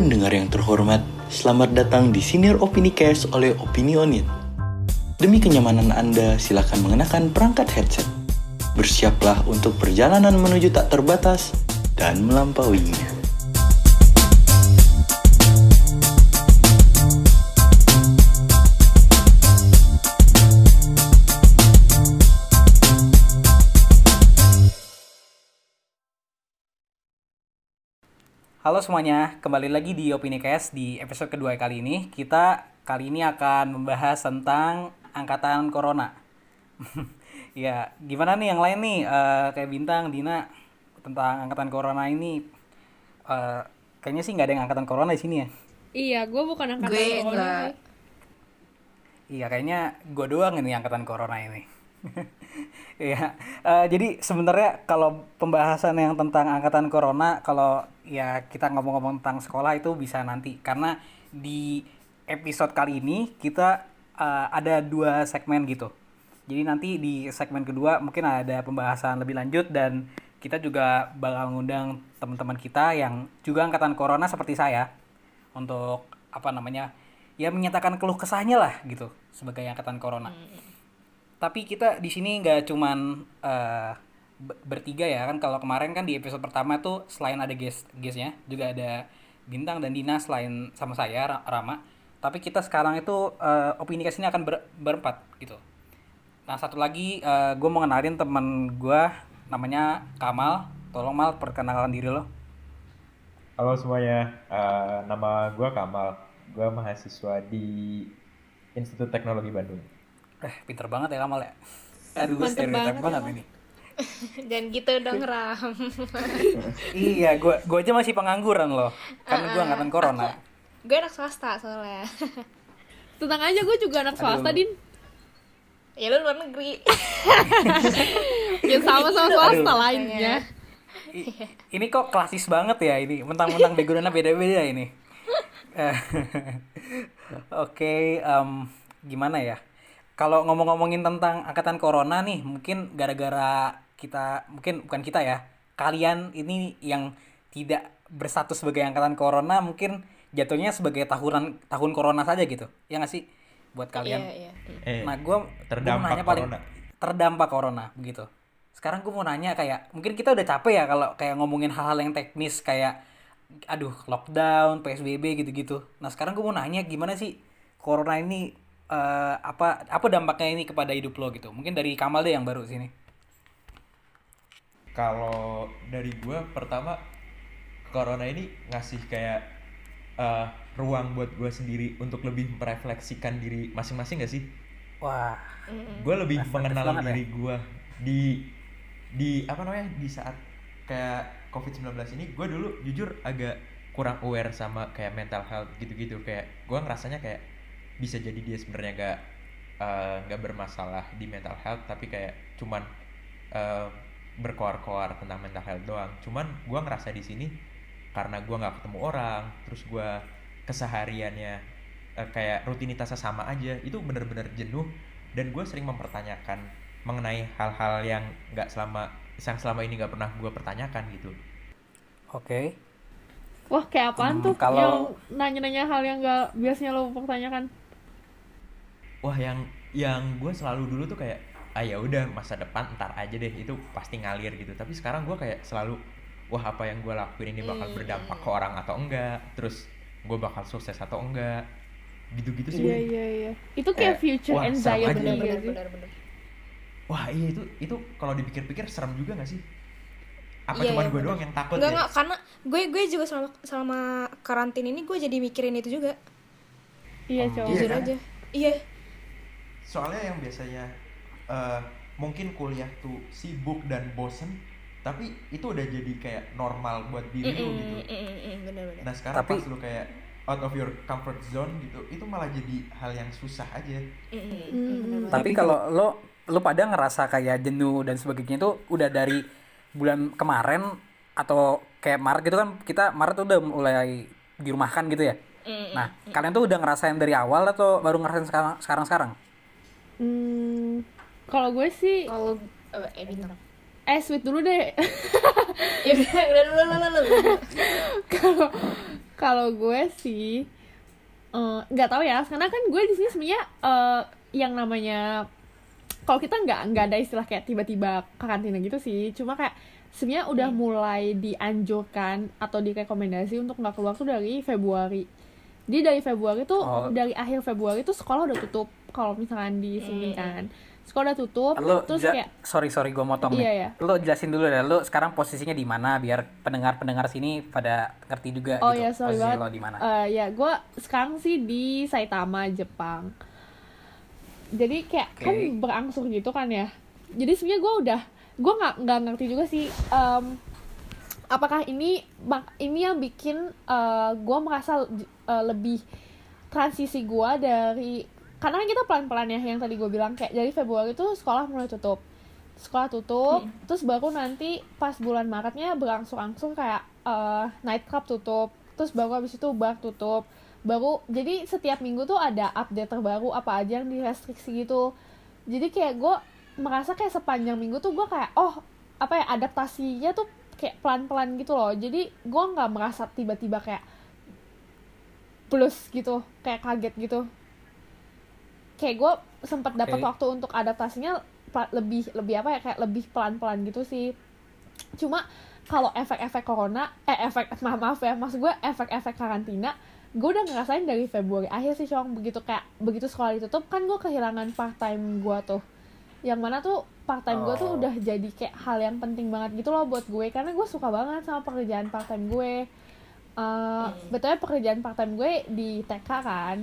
Pendengar yang terhormat, selamat datang di Senior Opini Cast oleh Opinionit. Demi kenyamanan Anda, silakan mengenakan perangkat headset. Bersiaplah untuk perjalanan menuju tak terbatas dan melampauinya. Halo semuanya, kembali lagi di Opini Cast di episode kedua kali ini. Kita kali ini akan membahas tentang angkatan corona. ya, gimana nih yang lain nih Eh, kayak Bintang, Dina tentang angkatan corona ini eh, kayaknya sih nggak ada yang angkatan corona di sini ya. Iya, gue bukan angkatan Gue corona. enggak. Iya, kayaknya gue doang ini angkatan corona ini. Iya, eh, jadi sebenarnya kalau pembahasan yang tentang angkatan corona, kalau ya kita ngomong-ngomong tentang sekolah itu bisa nanti, karena di episode kali ini kita eh, ada dua segmen gitu. Jadi nanti di segmen kedua mungkin ada pembahasan lebih lanjut dan kita juga bakal ngundang teman-teman kita yang juga angkatan corona seperti saya untuk apa namanya ya menyatakan keluh kesahnya lah gitu sebagai angkatan corona. Tapi kita di sini nggak cuman eh, be- bertiga ya kan kalau kemarin kan di episode pertama tuh selain ada guest guestnya juga ada bintang dan Dina selain sama saya Ra- Rama. Tapi kita sekarang itu eh, opini ini akan ber- berempat gitu. Nah satu lagi gue mau kenalin teman gue namanya Kamal. Tolong Mal perkenalkan diri lo. Halo semuanya, Eh, nama gue Kamal. Gue mahasiswa di Institut Teknologi Bandung. Eh pinter banget ya Kamal ya. Aduh gue Mantep stereotip banget, banget Kamal. ini. Dan gitu dong Ram. iya, gue gue aja masih pengangguran loh. Karena gue angkatan corona. gue anak swasta soalnya. Tenang aja, gue juga anak swasta, Aduh. Din. ya lu luar negeri. Ya sama-sama swasta Aduh. lainnya. I- ini kok klasis banget ya ini mentang-mentang backgroundnya beda-beda ini Eh, oke em, gimana ya kalau ngomong-ngomongin tentang angkatan corona nih mungkin gara-gara kita mungkin bukan kita ya kalian ini yang tidak berstatus sebagai angkatan corona mungkin jatuhnya sebagai tahunan tahun corona saja gitu ya nggak sih buat kalian Iya, iya. Eh, Nah, gue terdampak nanya paling corona. terdampak corona begitu. Sekarang gue mau nanya kayak mungkin kita udah capek ya kalau kayak ngomongin hal-hal yang teknis kayak aduh lockdown, PSBB gitu-gitu. Nah, sekarang gue mau nanya gimana sih corona ini eh, apa apa dampaknya ini kepada hidup lo gitu. Mungkin dari Kamal deh yang baru sini. Kalau dari gue pertama, Corona ini ngasih kayak eh, ruang buat gue sendiri untuk lebih merefleksikan diri masing-masing gak sih? Wah, Gue lebih Reflektif mengenal ya. diri gue di di apa namanya di saat kayak COVID-19 ini gue dulu jujur agak kurang aware sama kayak mental health gitu-gitu kayak gue ngerasanya kayak bisa jadi dia sebenarnya gak nggak bermasalah di mental health tapi kayak cuman eh, berkoar-koar tentang mental health doang cuman gue ngerasa di sini karena gue nggak ketemu orang terus gue kesehariannya eh, kayak rutinitasnya sama aja itu bener-bener jenuh dan gue sering mempertanyakan mengenai hal-hal yang nggak selama yang selama ini nggak pernah gue pertanyakan gitu oke. Wah, kayak apaan Hmm, tuh kalau- yang nanya-nanya hal yang gak biasanya lo pertanyakan? Wah yang yang gue selalu dulu tuh kayak ah ya udah masa depan ntar aja deh itu pasti ngalir gitu tapi sekarang gue kayak selalu wah apa yang gue lakuin ini bakal Hmm. berdampak ke orang atau enggak terus gue bakal sukses atau enggak gitu-gitu sih Iya, iya, iya. Itu kayak Kayak, future wah, anxiety Benar, sih? benar, benar. wah iya itu itu kalau dipikir-pikir serem juga gak sih apa Iya, cuman iya, gue bener. doang yang takut Enggak, ya enggak, karena gue gue juga selama selama karantin ini gue jadi mikirin itu juga. Iya, Hmm, cowok. Iya Jujur kan? aja. Iya. Soalnya yang biasanya eh, mungkin kuliah tuh sibuk dan bosen tapi itu udah jadi kayak normal buat diri lu gitu Mm, mm, mm, mm, benar, benar. nah sekarang Tapi- pas lu kayak out of your comfort zone gitu itu malah jadi hal yang susah aja Mm, mm, mm, benar. Tapi kalau lo lo pada ngerasa kayak jenuh dan sebagainya itu udah dari bulan kemarin atau kayak Maret gitu kan kita Maret tuh udah mulai dirumahkan gitu ya. Mm, Nah, kalian tuh udah ngerasain dari awal atau baru ngerasain sekarang sekarang sekarang? Hmm, kalau gue sih, Kalau eh, eh bintang. eh sweet dulu deh. Ya udah, udah, udah. Kalau Kalau gue sih eh, nggak tahu ya, karena kan gue di sini sebenarnya eh, yang namanya kalau kita nggak nggak ada istilah kayak tiba-tiba karantina gitu sih, cuma kayak sebenarnya udah mulai dianjurkan atau direkomendasi untuk nggak keluar tuh dari Februari. Jadi dari Februari tuh Oh. dari akhir Februari tuh sekolah udah tutup kalau misalkan di sini kan. Sekolah udah tutup, Lo terus kayak sorry sorry gue motong Iya, nih. iya. Lo jelasin dulu deh. Lo sekarang posisinya di mana biar pendengar-pendengar sini pada ngerti juga Oh gitu. ya sorry posisi banget. lo di mana. Eh, ya gue sekarang sih di Saitama Jepang. Jadi kayak Oke. kan berangsur gitu kan ya. Jadi sebenarnya gue udah gue nggak nggak ngerti juga sih. em, apakah ini mak- ini yang bikin gue merasa eh, lebih transisi gue dari karena kan kita pelan-pelan ya yang tadi gue bilang kayak dari Februari itu sekolah mulai tutup. Sekolah tutup terus baru nanti pas bulan Maretnya berangsur-angsur kayak eh, night club tutup. Terus baru habis itu bar tutup. Baru jadi setiap minggu tuh ada update terbaru apa aja yang direstriksi gitu. Jadi kayak gue merasa kayak sepanjang minggu tuh gue kayak oh apa ya adaptasinya tuh kayak pelan-pelan gitu loh. Jadi gue nggak merasa tiba-tiba kayak plus gitu kayak kaget gitu kayak gue sempat dapat Oke. waktu untuk adaptasinya lebih lebih apa ya kayak lebih pelan-pelan gitu sih. Cuma kalau efek-efek corona eh efek maaf maaf ya maksud gue efek-efek karantina gue udah ngerasain dari Februari akhir sih cong begitu kayak begitu sekolah ditutup kan gue kehilangan part time gue tuh. Yang mana tuh part time gue tuh Oh. udah jadi kayak hal yang penting banget gitu loh buat gue. Karena gue suka banget sama pekerjaan part time gue. Eh betulnya pekerjaan part time gue di TK kan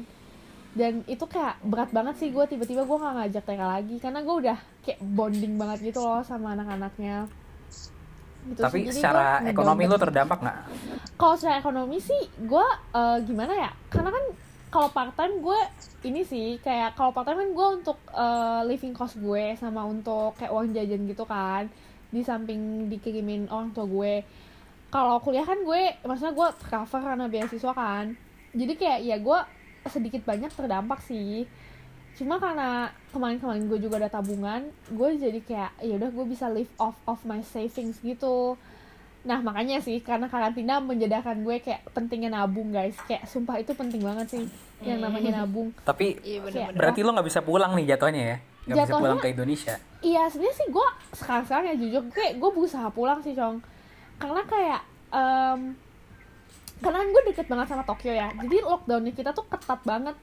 dan itu kayak berat banget sih gue tiba-tiba gue nggak ngajak TK lagi. Karena gue udah kayak bonding banget gitu loh sama anak-anaknya. Gitu Tapi sih. Jadi secara ekonomi lo terdampak nggak? kalau secara ekonomi sih gue eh, gimana ya? Karena kan kalau part time gue ini sih kayak kalau part time kan gue untuk eh, living cost gue sama untuk kayak uang jajan gitu kan. Di samping dikirimin orang tua gue. Kalau kuliah kan gue maksudnya gue cover karena beasiswa kan. Jadi kayak ya gue sedikit banyak terdampak sih. Cuma karena kemarin-kemarin gue juga ada tabungan gue jadi kayak ya udah gue bisa live off of my savings gitu. Nah makanya sih karena karantina menjadikan gue kayak pentingnya nabung guys. Kayak sumpah itu penting banget sih yang namanya nabung. Tapi Iya Kayak- berarti lo nggak bisa pulang nih jatuhnya ya? Nggak bisa pulang ke Indonesia? Iya sebenarnya sih gue sekarang-sekarang ya jujur kayak gue berusaha pulang sih Cong Karena kayak em, Karena kan gue deket banget sama Tokyo ya Jadi lockdownnya kita tuh ketat banget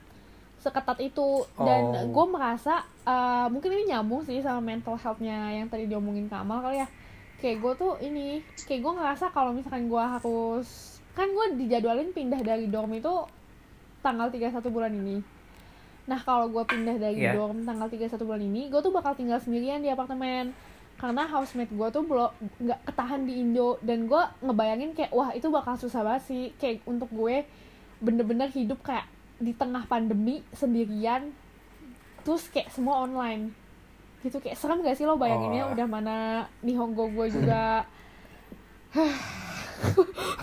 Seketat itu Dan Oh. gue merasa eh, Mungkin ini nyambung sih sama mental health-nya yang tadi diomongin Kamal kali ya Kayak gue tuh ini Kayak gue ngerasa kalau misalkan gue harus Kan gue dijadwalin pindah dari dorm itu Tanggal 31 bulan ini Nah kalau gue pindah dari Iya. dorm tanggal 31 bulan ini, gue tuh bakal tinggal sendirian di apartemen. Karena housemate gue tuh belum nggak ketahan di Indo dan gue ngebayangin kayak wah itu bakal susah banget sih kayak untuk gue bener-bener hidup kayak di tengah pandemi sendirian terus kayak semua online gitu kayak serem gak sih lo bayanginnya Oh. udah mana Nihongo gue juga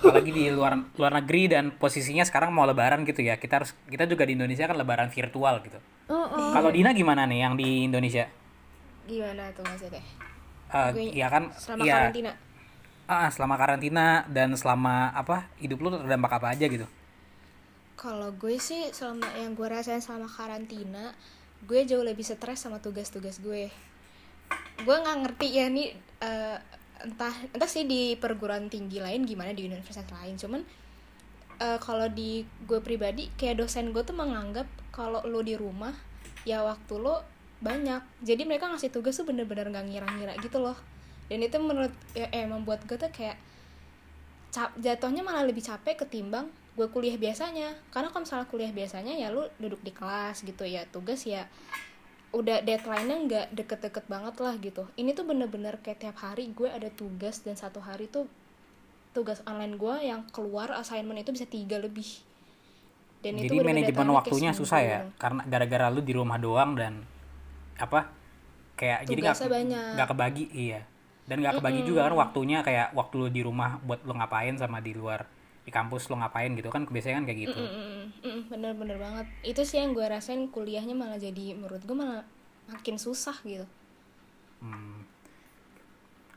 Apalagi di luar luar negeri dan posisinya sekarang mau lebaran gitu ya. Kita harus kita juga di Indonesia kan lebaran virtual gitu. Heeh. Kalau Dina gimana nih yang di Indonesia? Gimana tuh maksudnya? Eh, Gue- ya kan Selama ya karantina. ah, selama karantina dan selama apa hidup lu terdampak apa aja gitu Kalau gue sih selama yang gue rasain selama karantina, gue jauh lebih stres sama tugas-tugas gue. Gue nggak ngerti ya nih eh, entah entah sih di perguruan tinggi lain gimana di universitas lain. Cuman eh, kalau di gue pribadi kayak dosen gue tuh menganggap kalau lo di rumah ya waktu lo banyak. Jadi mereka ngasih tugas tuh bener-bener nggak ngira-ngira gitu loh. Dan itu menurut ya, eh, membuat gue tuh kayak cap jatuhnya malah lebih capek ketimbang gue kuliah biasanya karena kalau misalnya kuliah biasanya ya lu duduk di kelas gitu ya tugas ya udah deadline-nya nggak deket-deket banget lah gitu ini tuh bener-bener kayak tiap hari gue ada tugas dan satu hari tuh tugas online gue yang keluar assignment itu bisa tiga lebih dan jadi bener-bener manajemen waktunya susah ya karena gara-gara lu di rumah doang dan apa kayak jadi nggak nggak kebagi iya. Dan nggak kebagi juga kan waktunya kayak waktu lu di rumah buat lu ngapain sama di luar di kampus lu ngapain gitu kan biasanya kan kayak gitu. Mm, mm, mm, mm, bener-bener banget. Itu sih yang gue rasain kuliahnya malah jadi menurut gue malah makin susah gitu. Hmm.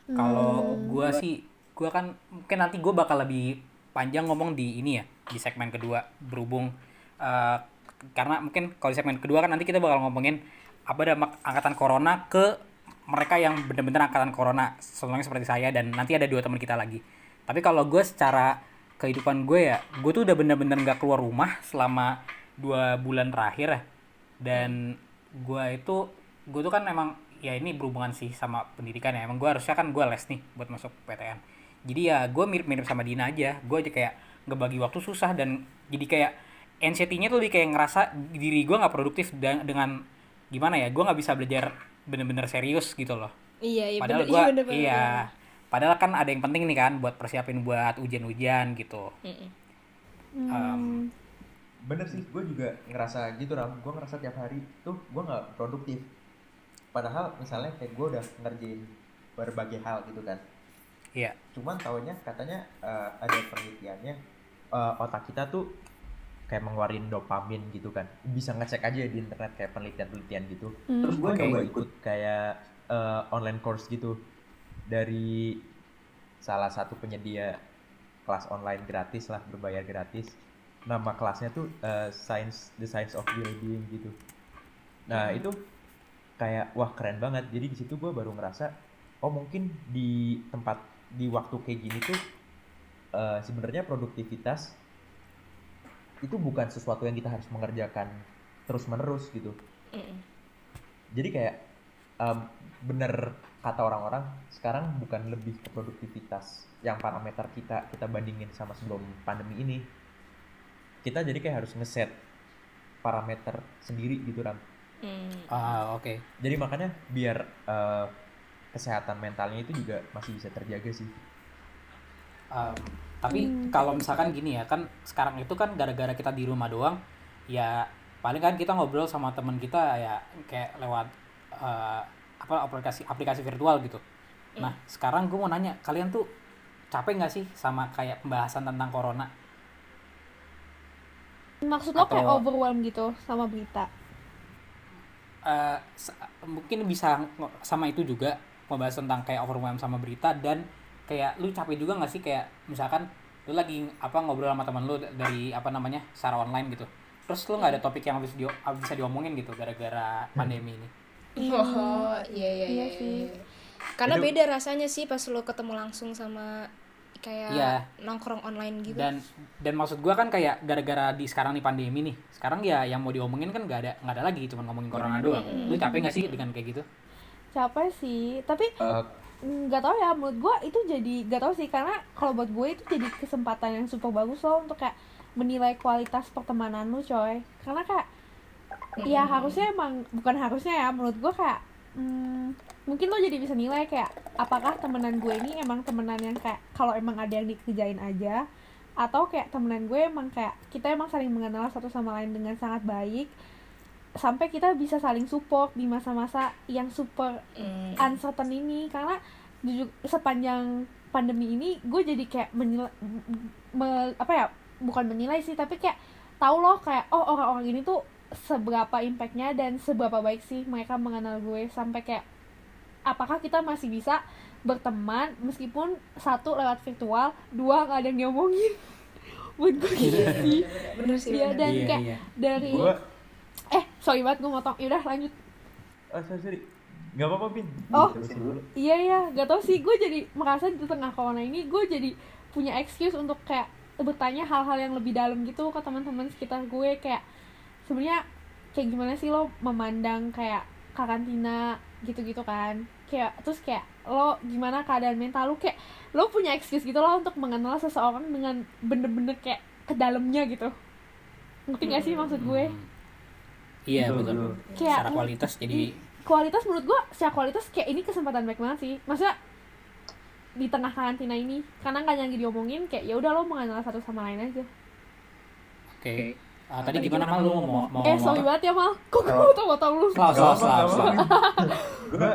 Kalau gua sih, gua kan mungkin nanti gua bakal lebih panjang ngomong di ini ya, di segmen kedua berhubung eh, karena mungkin kalau di segmen kedua kan nanti kita bakal ngomongin apa dampak angkatan corona ke mereka yang benar-benar angkatan corona. Contohnya seperti saya dan nanti ada dua teman kita lagi. Tapi kalau gue secara kehidupan gue ya gue tuh udah bener-bener nggak keluar rumah selama dua bulan terakhir ya. Dan gue itu gue tuh kan emang ya ini berhubungan sih sama pendidikan ya. Emang gue harusnya kan gue les nih buat masuk PTN jadi ya gue mirip-mirip sama Dina aja. Gue aja kayak ngebagi waktu susah dan jadi kayak anxiety-nya tuh lebih kayak ngerasa diri gue nggak produktif dan dengan gimana ya gue nggak bisa belajar bener-bener serius gitu loh. Iya iya padahal bener, gue iya bener banget. iya. padahal kan ada yang penting nih kan buat persiapin buat ujian-ujian gitu. Mm-mm. Um, bener sih gue juga ngerasa gitu ram. Gue ngerasa tiap hari tuh gue nggak produktif. Padahal misalnya kayak gue udah ngerjain berbagai hal gitu kan. Iya. Cuman taunya katanya eh, ada penelitiannya eh, otak kita tuh kayak mengeluarin dopamin gitu kan. Bisa ngecek aja di internet kayak penelitian-penelitian gitu. Hmm. terus gue coba ikut. kayak eh, online course gitu. Dari salah satu penyedia kelas online gratis lah berbayar gratis. Nama kelasnya tuh eh, science the science of well-being gitu. Nah itu kayak wah keren banget. Jadi di situ gue baru ngerasa oh mungkin di tempat di waktu kayak gini tuh eh, sebenarnya produktivitas itu bukan sesuatu yang kita harus mengerjakan terus menerus gitu. Mm-mm. jadi kayak em, bener kata orang-orang sekarang bukan lebih ke produktivitas yang parameter kita kita bandingin sama sebelum pandemi ini. Kita jadi kayak harus ngeset parameter sendiri gitu ram. Mm. ah oke. Jadi makanya biar eh, kesehatan mentalnya itu juga masih bisa terjaga sih. Um, tapi Hmm. kalau misalkan gini ya kan sekarang itu kan gara-gara kita di rumah doang ya paling kan kita ngobrol sama teman kita ya kayak lewat eh, apa aplikasi aplikasi virtual gitu nah sekarang gue mau nanya kalian tuh capek nggak sih sama kayak pembahasan tentang corona Maksud lo kayak Atau- overwhelm gitu sama berita. Se- mungin bisa sama itu juga membahas tentang kayak overwhelm sama berita dan kayak lu capek juga nggak sih kayak misalkan lu lagi apa ngobrol sama teman lu dari apa namanya secara online gitu terus lu nggak ada topik yang bisa, di, bisa diomongin gitu gara-gara pandemi ini Oh, iya iya Iya iya. sih. iya. Karena Itu- beda rasanya sih pas lo ketemu langsung sama kayak Iya. nongkrong online gitu. dan dan maksud gua kan kayak gara-gara di sekarang nih pandemi nih sekarang ya yang mau diomongin kan nggak ada nggak ada lagi cuma ngomongin corona doang lu capek nggak sih dengan kayak gitu Capek sih, tapi Eh, nggak tahu ya menurut gue itu jadi nggak tahu sih karena kalau buat gue itu jadi kesempatan yang super bagus loh untuk kayak menilai kualitas pertemanan lu coy. Karena kayak ya harusnya emang bukan harusnya ya menurut gue kayak hmm, mungkin lo jadi bisa nilai kayak apakah temenan gue ini emang temenan yang kayak kalau emang ada yang dikerjain aja atau kayak temenan gue emang kayak kita emang saling mengenal satu sama lain dengan sangat baik sampai kita bisa saling support di masa-masa yang super Mm. uncertain ini karena jujur sepanjang pandemi ini gue jadi kayak menilai me- apa ya bukan menilai sih tapi kayak tahu loh kayak oh orang-orang ini tuh seberapa impactnya dan seberapa baik sih mereka mengenal gue sampai kayak apakah kita masih bisa berteman meskipun satu lewat virtual dua nggak ada yang ngomongin buat gue gitu sih Bener sih. Iya, bener. dan Iya, kayak iya. dari sorry banget gue motong. Yaudah lanjut. Oh sorry sorry. Nggak apa-apa bin Oh. Iya iya, gak tau sih gue jadi merasa di tengah corona ini gue jadi punya excuse untuk kayak bertanya hal-hal yang lebih dalam gitu ke teman-teman sekitar gue. Kayak sebenarnya kayak gimana sih lo memandang kayak karantina gitu-gitu kan? Kayak terus kayak lo gimana keadaan mental lo? Kayak lo punya excuse gitu loh untuk mengenal seseorang dengan bener-bener kayak ke dalamnya gitu. Ngerti gak sih maksud gue? Hmm. Iya Betul, betul. betul. Kayak- secara kualitas jadi kualitas menurut gua secara kualitas kayak ini kesempatan baik banget sih. Maksudnya di tengah karantina ini karena nggak yang diomongin kayak ya udah lo mengenal satu sama lain aja. Oke. Ah, tadi gimana mal? Lu mau mau eh sorry banget ya mal. Kok gue tau tau lu? Selalu, selalu. gue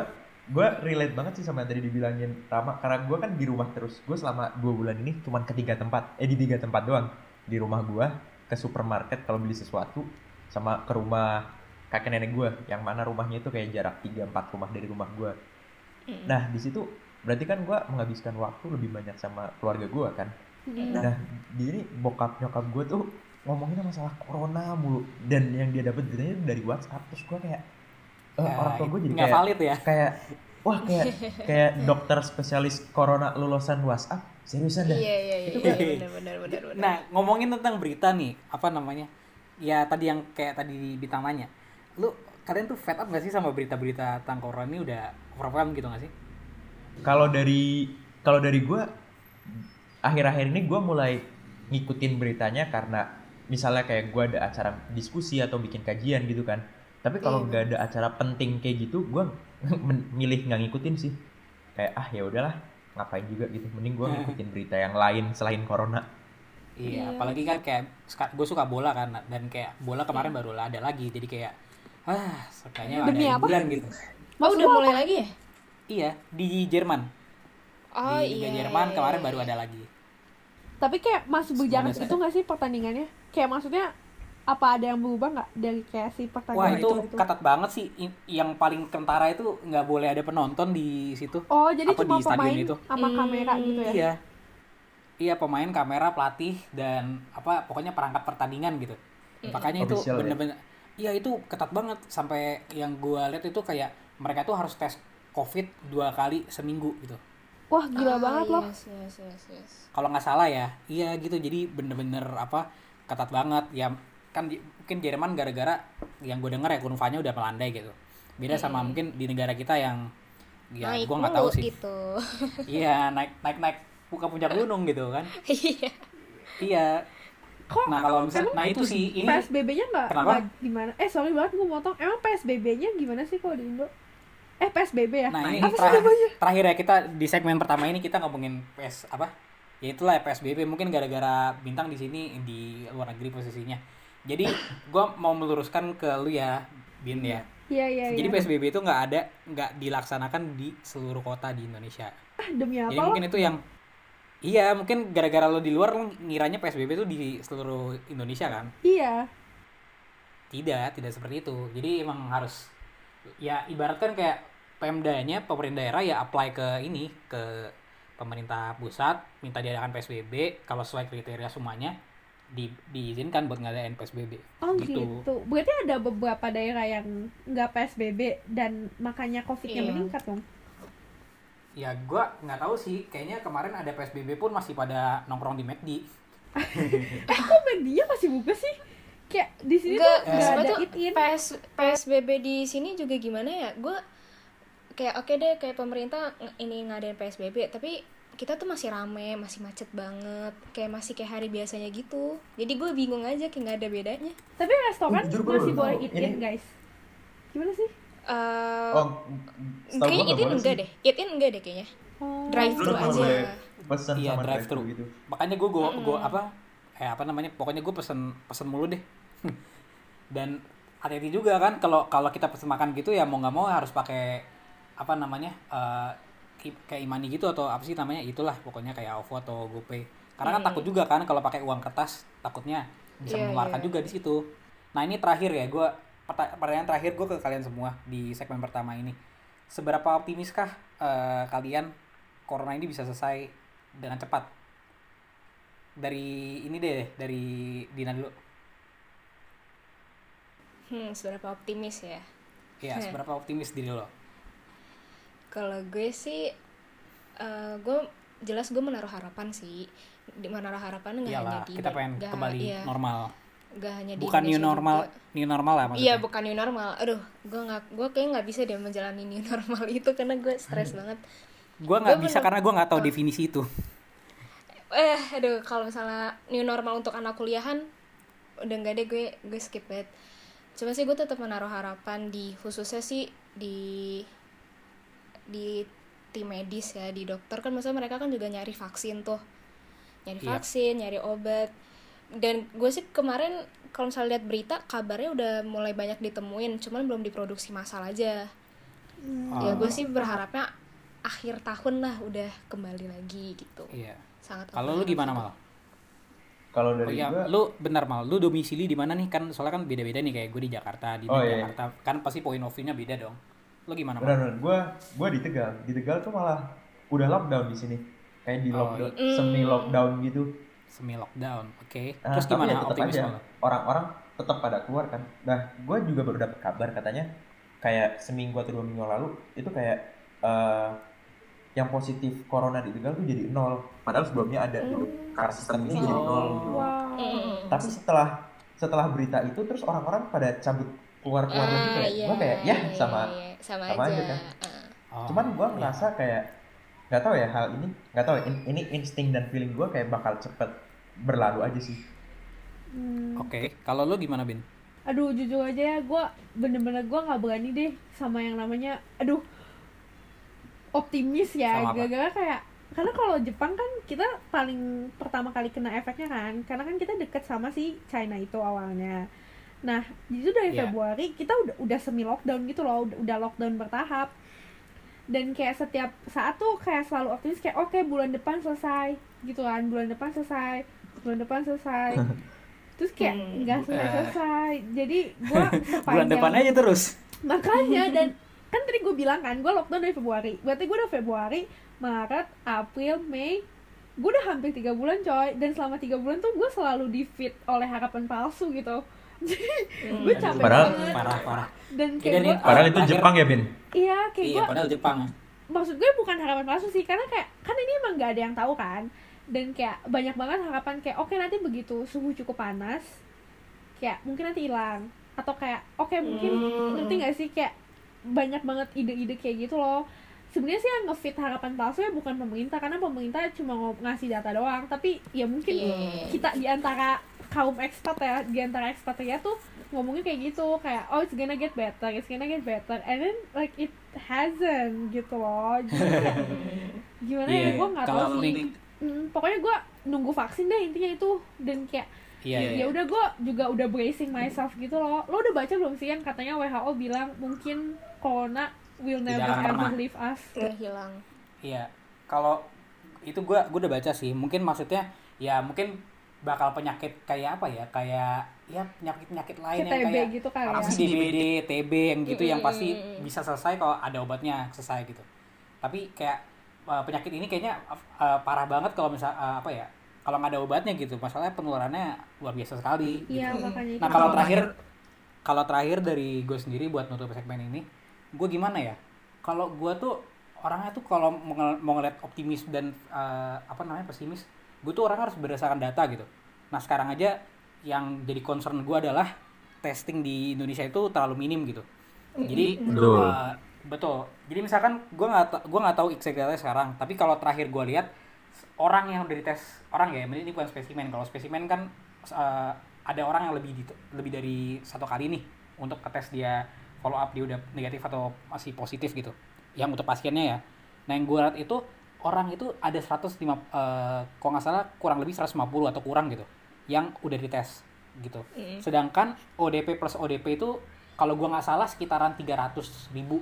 gue relate banget sih sama yang tadi dibilangin Rama. Karena gue kan di rumah terus. Gue selama dua bulan ini cuman ke tiga tempat. Eh di tiga tempat doang. Di rumah gue ke supermarket kalau beli sesuatu sama ke rumah kakek nenek gue yang mana rumahnya itu kayak jarak 3-4 rumah dari rumah gue Mm. nah di situ berarti kan gue menghabiskan waktu lebih banyak sama keluarga gue kan Nah, di ini bokap nyokap gue tuh ngomongin masalah corona mulu dan yang dia dapat beritanya dari WhatsApp terus gue kayak eh, Ya, orang tua gue jadi kayak valid ya. kayak wah kayak kayak dokter spesialis corona lulusan WhatsApp seriusan dah Iya iya iya Itu iya, benar benar benar. Nah, ngomongin tentang berita nih, apa namanya? Ya tadi yang kayak tadi di Bintang nanya. Lu kalian tuh fed up gak sih sama berita-berita tentang corona ini? Udah overwhelmed gitu gak sih? kalau dari kalau dari gue akhir-akhir ini gue mulai ngikutin beritanya karena misalnya kayak gue ada acara diskusi atau bikin kajian gitu kan. Tapi kalau Iya, nggak ada acara penting kayak gitu gue milih nggak ngikutin sih. Kayak ah ya udahlah ngapain juga gitu. Mending gue ngikutin berita yang lain selain corona Iya, apalagi kan kayak gue suka bola kan dan kayak bola kemarin baru ada lagi jadi kayak ah kayaknya ada apa? hiburan gitu. Oh, Maksud udah lu mulai lagi ya? Iya, di Jerman. Oh di Liga iya. Jerman iya, kemarin iya. baru ada lagi. Tapi kayak masih berjalan Sebenarnya itu nggak sih pertandingannya? Kayak maksudnya apa ada yang berubah nggak dari kayak si Wah, pertandingan itu ketat banget sih. Yang paling kentara itu nggak boleh ada penonton di situ. Oh, jadi Apa cuma di stadion pemain itu? sama kamera gitu ya? Iya. Iya, pemain, kamera, pelatih dan apa pokoknya perangkat pertandingan gitu. Makanya itu Official ya? bener-bener Iya, itu ketat banget sampai yang gua lihat itu kayak mereka tuh harus tes COVID dua kali seminggu gitu. Wah, gila Ah, banget loh. yes, yes, yes, yes. kalau nggak salah ya iya gitu jadi bener-bener apa ketat banget ya kan di- mungkin Jerman gara-gara yang gue denger ya kurvanya udah melandai gitu beda sama mungkin di negara kita yang ya gue nggak tahu sih gitu. iya naik naik naik buka puncak gunung gitu kan Iya. iya Kok nah kalau misalnya nah itu sih ini PSBB-nya nggak gimana? Eh sorry banget gue motong. Emang PSBB-nya gimana sih kalau di Indo? Eh PSBB ya? nah ini Apa terakhir, terakhir ya kita di segmen pertama ini kita ngomongin PS apa ya itulah ya PSBB mungkin gara-gara bintang di sini di luar negeri posisinya jadi gue mau meluruskan ke lu ya bin ya Iya iya iya. Jadi PSBB itu nggak ada, nggak dilaksanakan di seluruh kota di Indonesia. Ah, demi apa Jadi mungkin itu yang, iya mungkin gara-gara lo di luar lo ngiranya PSBB itu di seluruh Indonesia kan? Iya. Tidak, tidak seperti itu. Jadi emang harus, ya ibaratkan kayak Pemdanya, pemerintah daerah ya apply ke ini, ke pemerintah pusat, minta diadakan PSBB, kalau sesuai kriteria semuanya, di, diizinkan buat ngadain PSBB. Oh gitu. Berarti ada beberapa daerah yang nggak PSBB dan makanya COVID-nya Iya. meningkat dong. Ya gua nggak tahu sih, kayaknya kemarin ada PSBB pun masih pada nongkrong di McD. Eh kok media masih buka sih? Kayak di sini Enggak, tuh nggak ada tuh it. PS, PSBB di sini juga gimana ya? Gue kayak oke deh kayak pemerintah ini ngadain PSBB, tapi kita tuh masih rame, masih macet banget, kayak masih kayak hari biasanya gitu. Jadi gue bingung aja kayak nggak ada bedanya. Tapi restoran Oh, masih boleh it in guys. Gimana sih? Eh, oh kayaknya eat in enggak sih. deh, eat in enggak deh kayaknya. Oh. Drive thru aja. pesan Iya sama drive thru gitu Makanya gue gue gue apa? Eh apa namanya? Pokoknya gue pesen pesen mulu deh. Dan hati-hati juga kan kalau kalau kita pesen makan gitu ya mau nggak mau harus pakai apa namanya? eh i- kayak imani gitu atau apa sih namanya? Itulah pokoknya kayak OVO atau GoPay. Karena kan takut juga kan kalau pakai uang kertas takutnya bisa Iya, mengeluarkan iya. juga di situ. Nah ini terakhir ya gue pertanyaan terakhir gue ke kalian semua di segmen pertama ini. Seberapa optimiskah eh, kalian corona ini bisa selesai dengan cepat? Dari ini deh, dari Dina dulu. Hmm, seberapa optimis ya? Ya, Hmm. seberapa optimis diri lo? Kalau gue sih, eh gue jelas gue menaruh harapan sih. Menaruh harapan nggak hanya di kita pengen nggak- kembali iya, normal. Nggak hanya di Bukan new Indonesia normal, juga. new normal lah maksudnya. Iya bukan new normal. Aduh, gue nggak, gue kayak nggak bisa deh menjalani new normal itu karena gue stres banget. Gue nggak bisa bener- karena gue nggak tahu definisi itu. Eh, aduh, kalau misalnya new normal untuk anak kuliahan, udah nggak deh gue gue skip banget. Cuma sih gue tetap menaruh harapan di khususnya sih di di tim medis ya di dokter kan maksudnya mereka kan juga nyari vaksin tuh nyari Iya. vaksin nyari obat dan gue sih kemarin kalau misalnya lihat berita kabarnya udah mulai banyak ditemuin cuman belum diproduksi massal aja ya gue sih berharapnya akhir tahun lah udah kembali lagi gitu Iya. sangat Kalau lu gimana mal? kalau Oh dari iya, gua lu benar mal. Lu domisili di mana nih? Kan soalnya kan beda-beda nih kayak gue di Jakarta, di Oh, iya, Jakarta. Kan pasti point of view-nya beda dong. Lu gimana benar mal? benar gue gue di tegal di tegal tuh malah udah lockdown di sini kayak di Oh, lockdown iya. semi lockdown gitu Semi lockdown. Oke. Nah, Terus tapi gimana ya tetap optimisme aja orang-orang tetap pada keluar kan nah gue juga baru dapat kabar katanya kayak seminggu atau dua minggu lalu itu kayak eh, yang positif corona di Tegal tuh jadi nol padahal sebelumnya ada gitu karena sistemnya jadi Oh. nol gitu. wow Mm. tapi setelah setelah berita itu terus orang-orang pada cabut keluar keluar lagi Ah, kayak iya, gue kayak ya iya, sama iya, sama, sama aja, aja kan. Oh, cuman gue iya. ngerasa kayak nggak tahu ya hal ini nggak tahu ya, in- ini insting dan feeling gue kayak bakal cepet berlalu aja sih Hmm. Oke. Kalau lo gimana Bin? aduh jujur aja ya gue bener-bener gue nggak berani deh sama yang namanya aduh optimis ya gara-gara kayak karena kalau Jepang kan kita paling pertama kali kena efeknya kan karena kan kita deket sama si China itu awalnya nah itu dari Iya. Februari kita udah udah semi lockdown gitu loh udah lockdown bertahap dan kayak setiap saat tuh kayak selalu optimis kayak oke bulan depan selesai gitu kan. Bulan depan selesai bulan depan selesai. Terus kayak Hmm. nggak selesai selesai. Jadi gua sepanjang Bulan depan aja terus. makanya dan kan tadi gue bilang kan gue lockdown dari Februari. Berarti gue udah Februari Maret April Mei. Gue udah hampir tiga bulan coy. Dan selama tiga bulan tuh gue selalu di feed oleh harapan palsu gitu gue capek Padahal- banget. Parah parah. dan kayak gue padahal itu Jepang ya Bin? Iya kayak Iya, gue padahal Jepang. maksud gue bukan harapan palsu sih karena kayak kan ini emang gak ada yang tahu kan? Dan kayak banyak banget harapan kayak oke nanti begitu suhu cukup panas kayak mungkin nanti hilang. Atau kayak oke mungkin ngerti gak sih? Kayak banyak banget ide-ide kayak gitu loh. Sebenarnya sih yang ngefit harapan palsu ya bukan pemerintah karena pemerintah cuma ngasih data doang. Tapi ya mungkin Iya. kita di antara kaum ekspat ya di antara ekspatriat tuh ngomongnya kayak gitu kayak oh it's gonna get better it's gonna get better. And then like it hasn't gitu loh. Jadi kayak, gimana ya Iya, gue nggak tahu sih. Hmm, pokoknya gue nunggu vaksin deh intinya itu. Dan kayak Iya, ya udah gue juga udah bracing myself gitu loh. Lo udah baca belum sih yang katanya WHO bilang mungkin corona will never ever pernah. leave us? Udah hilang. Iya, kalau itu gua gua udah baca sih. Mungkin maksudnya ya mungkin bakal penyakit kayak apa ya? Kayak ya penyakit-penyakit lain Kayak yang TB kayak gitu kali apa ya. sih DBD, TB yang gitu yang pasti bisa selesai kalau ada obatnya selesai gitu. Tapi kayak uh, penyakit ini kayaknya uh, parah banget kalau misal uh, apa ya? Kalau nggak ada obatnya gitu, masalahnya penularannya luar biasa sekali. gitu. iya makanya itu Nah kalau terakhir kalau terakhir dari gue sendiri buat nutup segmen ini, gue gimana ya? Kalau gue tuh orangnya tuh kalau mau, ngel- mau ngeliat optimis dan eh, apa namanya pesimis, gue tuh orang harus berdasarkan data gitu. Nah sekarang aja yang jadi concern gue adalah testing di Indonesia itu terlalu minim gitu. Jadi Betul. eh, betul. Jadi misalkan gue nggak gue nggak tahu exactly sekarang, tapi kalau terakhir gue lihat orang yang udah dites orang ya, ini bukan spesimen. Kalau spesimen kan eh, ada orang yang lebih di- lebih dari satu kali nih untuk ngetes dia follow up dia udah negatif atau masih positif gitu. Yang untuk pasiennya ya. Nah yang gue lihat itu orang itu ada 105 eh kalau nggak salah kurang lebih 150 atau kurang gitu yang udah dites gitu. Mm. Sedangkan ODP plus ODP itu kalau gua nggak salah sekitaran 300 ribu.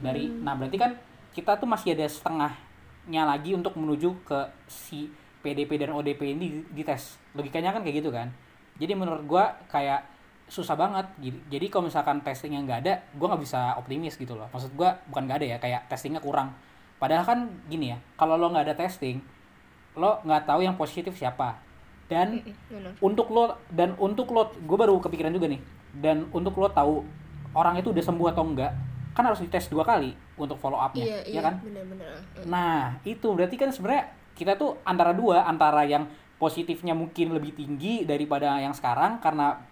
Dari nah berarti kan kita tuh masih ada setengahnya lagi untuk menuju ke si PDP dan ODP ini dites. Logikanya kan kayak gitu kan. Jadi menurut gua kayak susah banget. Jadi, jadi kalau misalkan testingnya nggak ada gua nggak bisa optimis gitu loh. Maksud gua bukan nggak ada ya kayak testingnya kurang padahal kan gini ya kalau lo nggak ada testing lo nggak tahu yang positif siapa. Dan untuk lo dan untuk lo gue baru kepikiran juga nih dan untuk lo tahu orang itu udah sembuh atau enggak kan harus dites dua kali untuk follow upnya iya ya iya kan? benar-benar nah itu berarti kan sebenarnya kita tuh antara dua antara yang positifnya mungkin lebih tinggi daripada yang sekarang karena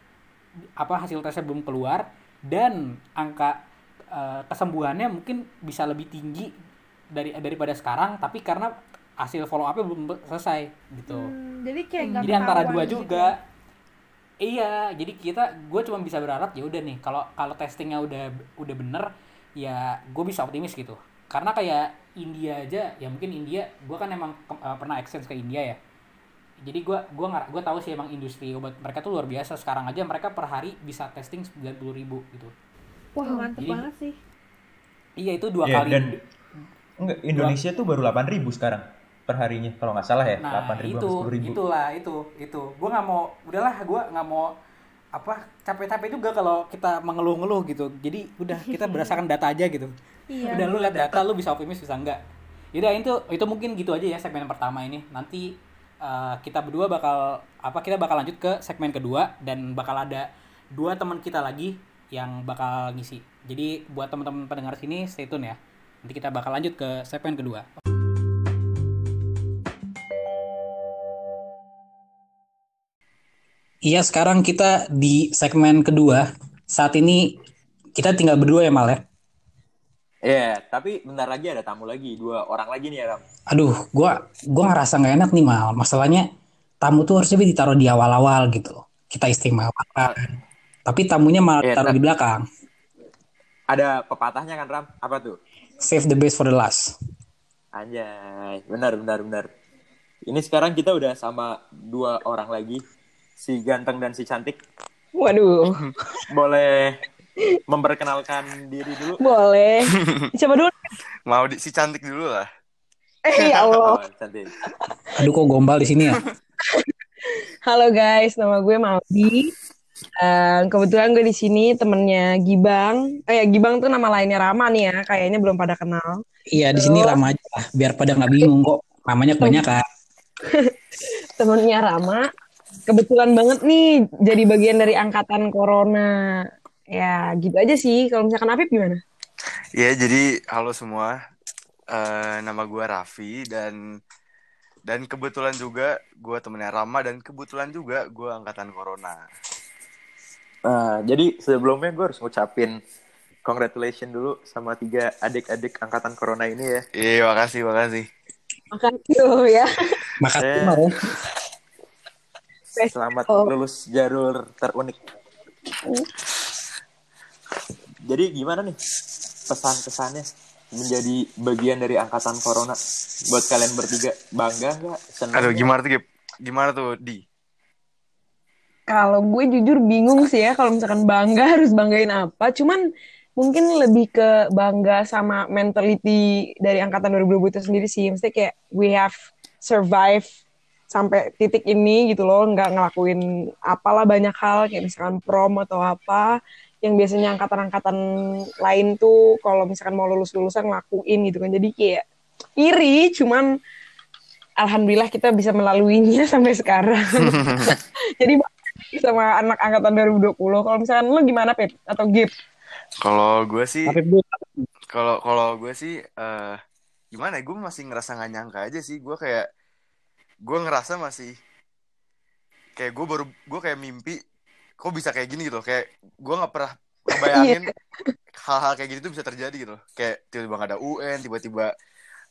apa hasil tesnya belum keluar dan angka eh, kesembuhannya mungkin bisa lebih tinggi dari daripada sekarang tapi karena hasil follow upnya belum selesai gitu. Hmm, jadi kayak nggak jadi antara dua gitu juga iya jadi kita gue cuma bisa berharap ya udah nih kalau kalau testingnya udah udah bener ya gue bisa optimis gitu. Karena kayak India aja ya mungkin India gue kan emang ke- eh, pernah exchange ke India ya. Jadi gue gua nggak gue tahu sih emang industri obat mereka tuh luar biasa. Sekarang aja mereka per hari bisa testing 90.000 ribu gitu. Wah mantep Jadi- banget sih. Iya itu dua Iya, kali dan enggak Indonesia tuh baru 8.000 sekarang per harinya kalau nggak salah ya Nah 8.000 itu, sampai 10.000 itulah itu, itu. Gue nggak mau, udahlah gue nggak mau apa capek-capek juga kalau kita mengeluh-ngeluh gitu. Jadi udah kita berdasarkan data aja gitu. Iya. Udah lu lihat data, lu bisa optimis bisa enggak. Yaudah itu itu mungkin gitu aja ya segmen pertama ini. Nanti uh, kita berdua bakal apa kita bakal lanjut ke segmen kedua dan bakal ada dua teman kita lagi yang bakal ngisi. Jadi buat teman-teman pendengar sini stay tune ya. Nanti kita bakal lanjut ke segmen kedua. Iya, sekarang kita di segmen kedua. Saat ini kita tinggal berdua ya, Mal ya? Iya, yeah, tapi bentar lagi ada tamu lagi, dua orang lagi nih ya, Ram. Aduh, gua gua ngerasa nggak enak nih, Mal. Masalahnya tamu tuh harusnya ditaruh di awal-awal gitu. Kita istimewakan. Tapi tamunya malah yeah, taruh di belakang. Ada pepatahnya kan, Ram? Apa tuh? Save the best for the last. Anjay, benar benar benar. Ini sekarang kita udah sama dua orang lagi si ganteng dan si cantik. Waduh. Boleh memperkenalkan diri dulu? Boleh. Coba dulu? Mau di, si cantik dulu lah. Eh ya Allah. Oh, cantik. Aduh kok gombal di sini ya. Halo guys, nama gue Maudi. Uh, kebetulan gue di sini temennya Gibang. Eh ya Gibang tuh nama lainnya Rama nih ya. Kayaknya belum pada kenal. Iya di sini Rama aja lah, biar pada nggak bingung kok. Namanya kebanyakan. temennya Rama kebetulan banget nih jadi bagian dari angkatan corona. Ya, gitu aja sih. Kalau misalkan Afif gimana? Ya, jadi halo semua. Uh, nama gue Raffi dan dan kebetulan juga gue temennya Rama dan kebetulan juga gue angkatan corona. Uh, jadi sebelumnya gue harus ngucapin congratulations dulu sama tiga adik-adik angkatan corona ini ya. Iya, makasih, makasih. Makasih ya. Makasih, eh, Selamat oh. lulus jalur terunik. Jadi gimana nih pesan-pesannya menjadi bagian dari angkatan corona buat kalian bertiga bangga nggak? Aduh gimana tuh Gimana tuh di? Kalau gue jujur bingung sih ya kalau misalkan bangga harus banggain apa. Cuman mungkin lebih ke bangga sama mentality dari angkatan 2020 itu sendiri sih. Maksudnya kayak we have survive sampai titik ini gitu loh nggak ngelakuin apalah banyak hal kayak misalkan prom atau apa yang biasanya angkatan-angkatan lain tuh kalau misalkan mau lulus-lulusan ngelakuin gitu kan jadi kayak iri cuman alhamdulillah kita bisa melaluinya sampai sekarang jadi sama anak angkatan 2020 kalau misalkan lo gimana Pep atau Gip? Kalau gue sih kalau kalau gue sih uh, gimana ya? Gue masih ngerasa gak nyangka aja sih. Gue kayak gue ngerasa masih kayak gue baru gue kayak mimpi kok bisa kayak gini gitu kayak gue nggak pernah bayangin iya. hal-hal kayak gitu tuh bisa terjadi gitu kayak tiba-tiba gak ada UN tiba-tiba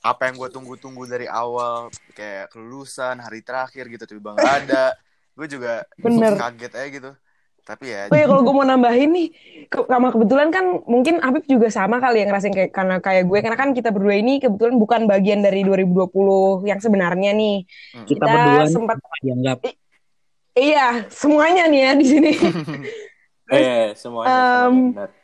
apa yang gue tunggu-tunggu dari awal kayak kelulusan hari terakhir gitu tiba-tiba gak ada gue juga Bener. kaget aja gitu. Tapi ya oh ya kalau gue mau nambahin nih ke sama kebetulan kan mungkin Habib juga sama kali yang ngerasain kayak karena kayak gue. Karena kan kita berdua ini kebetulan bukan bagian dari 2020 yang sebenarnya nih. Hmm. kita, kita berdua sempat dianggap. Iya semuanya nih ya di sini. Eh semuanya, um, semuanya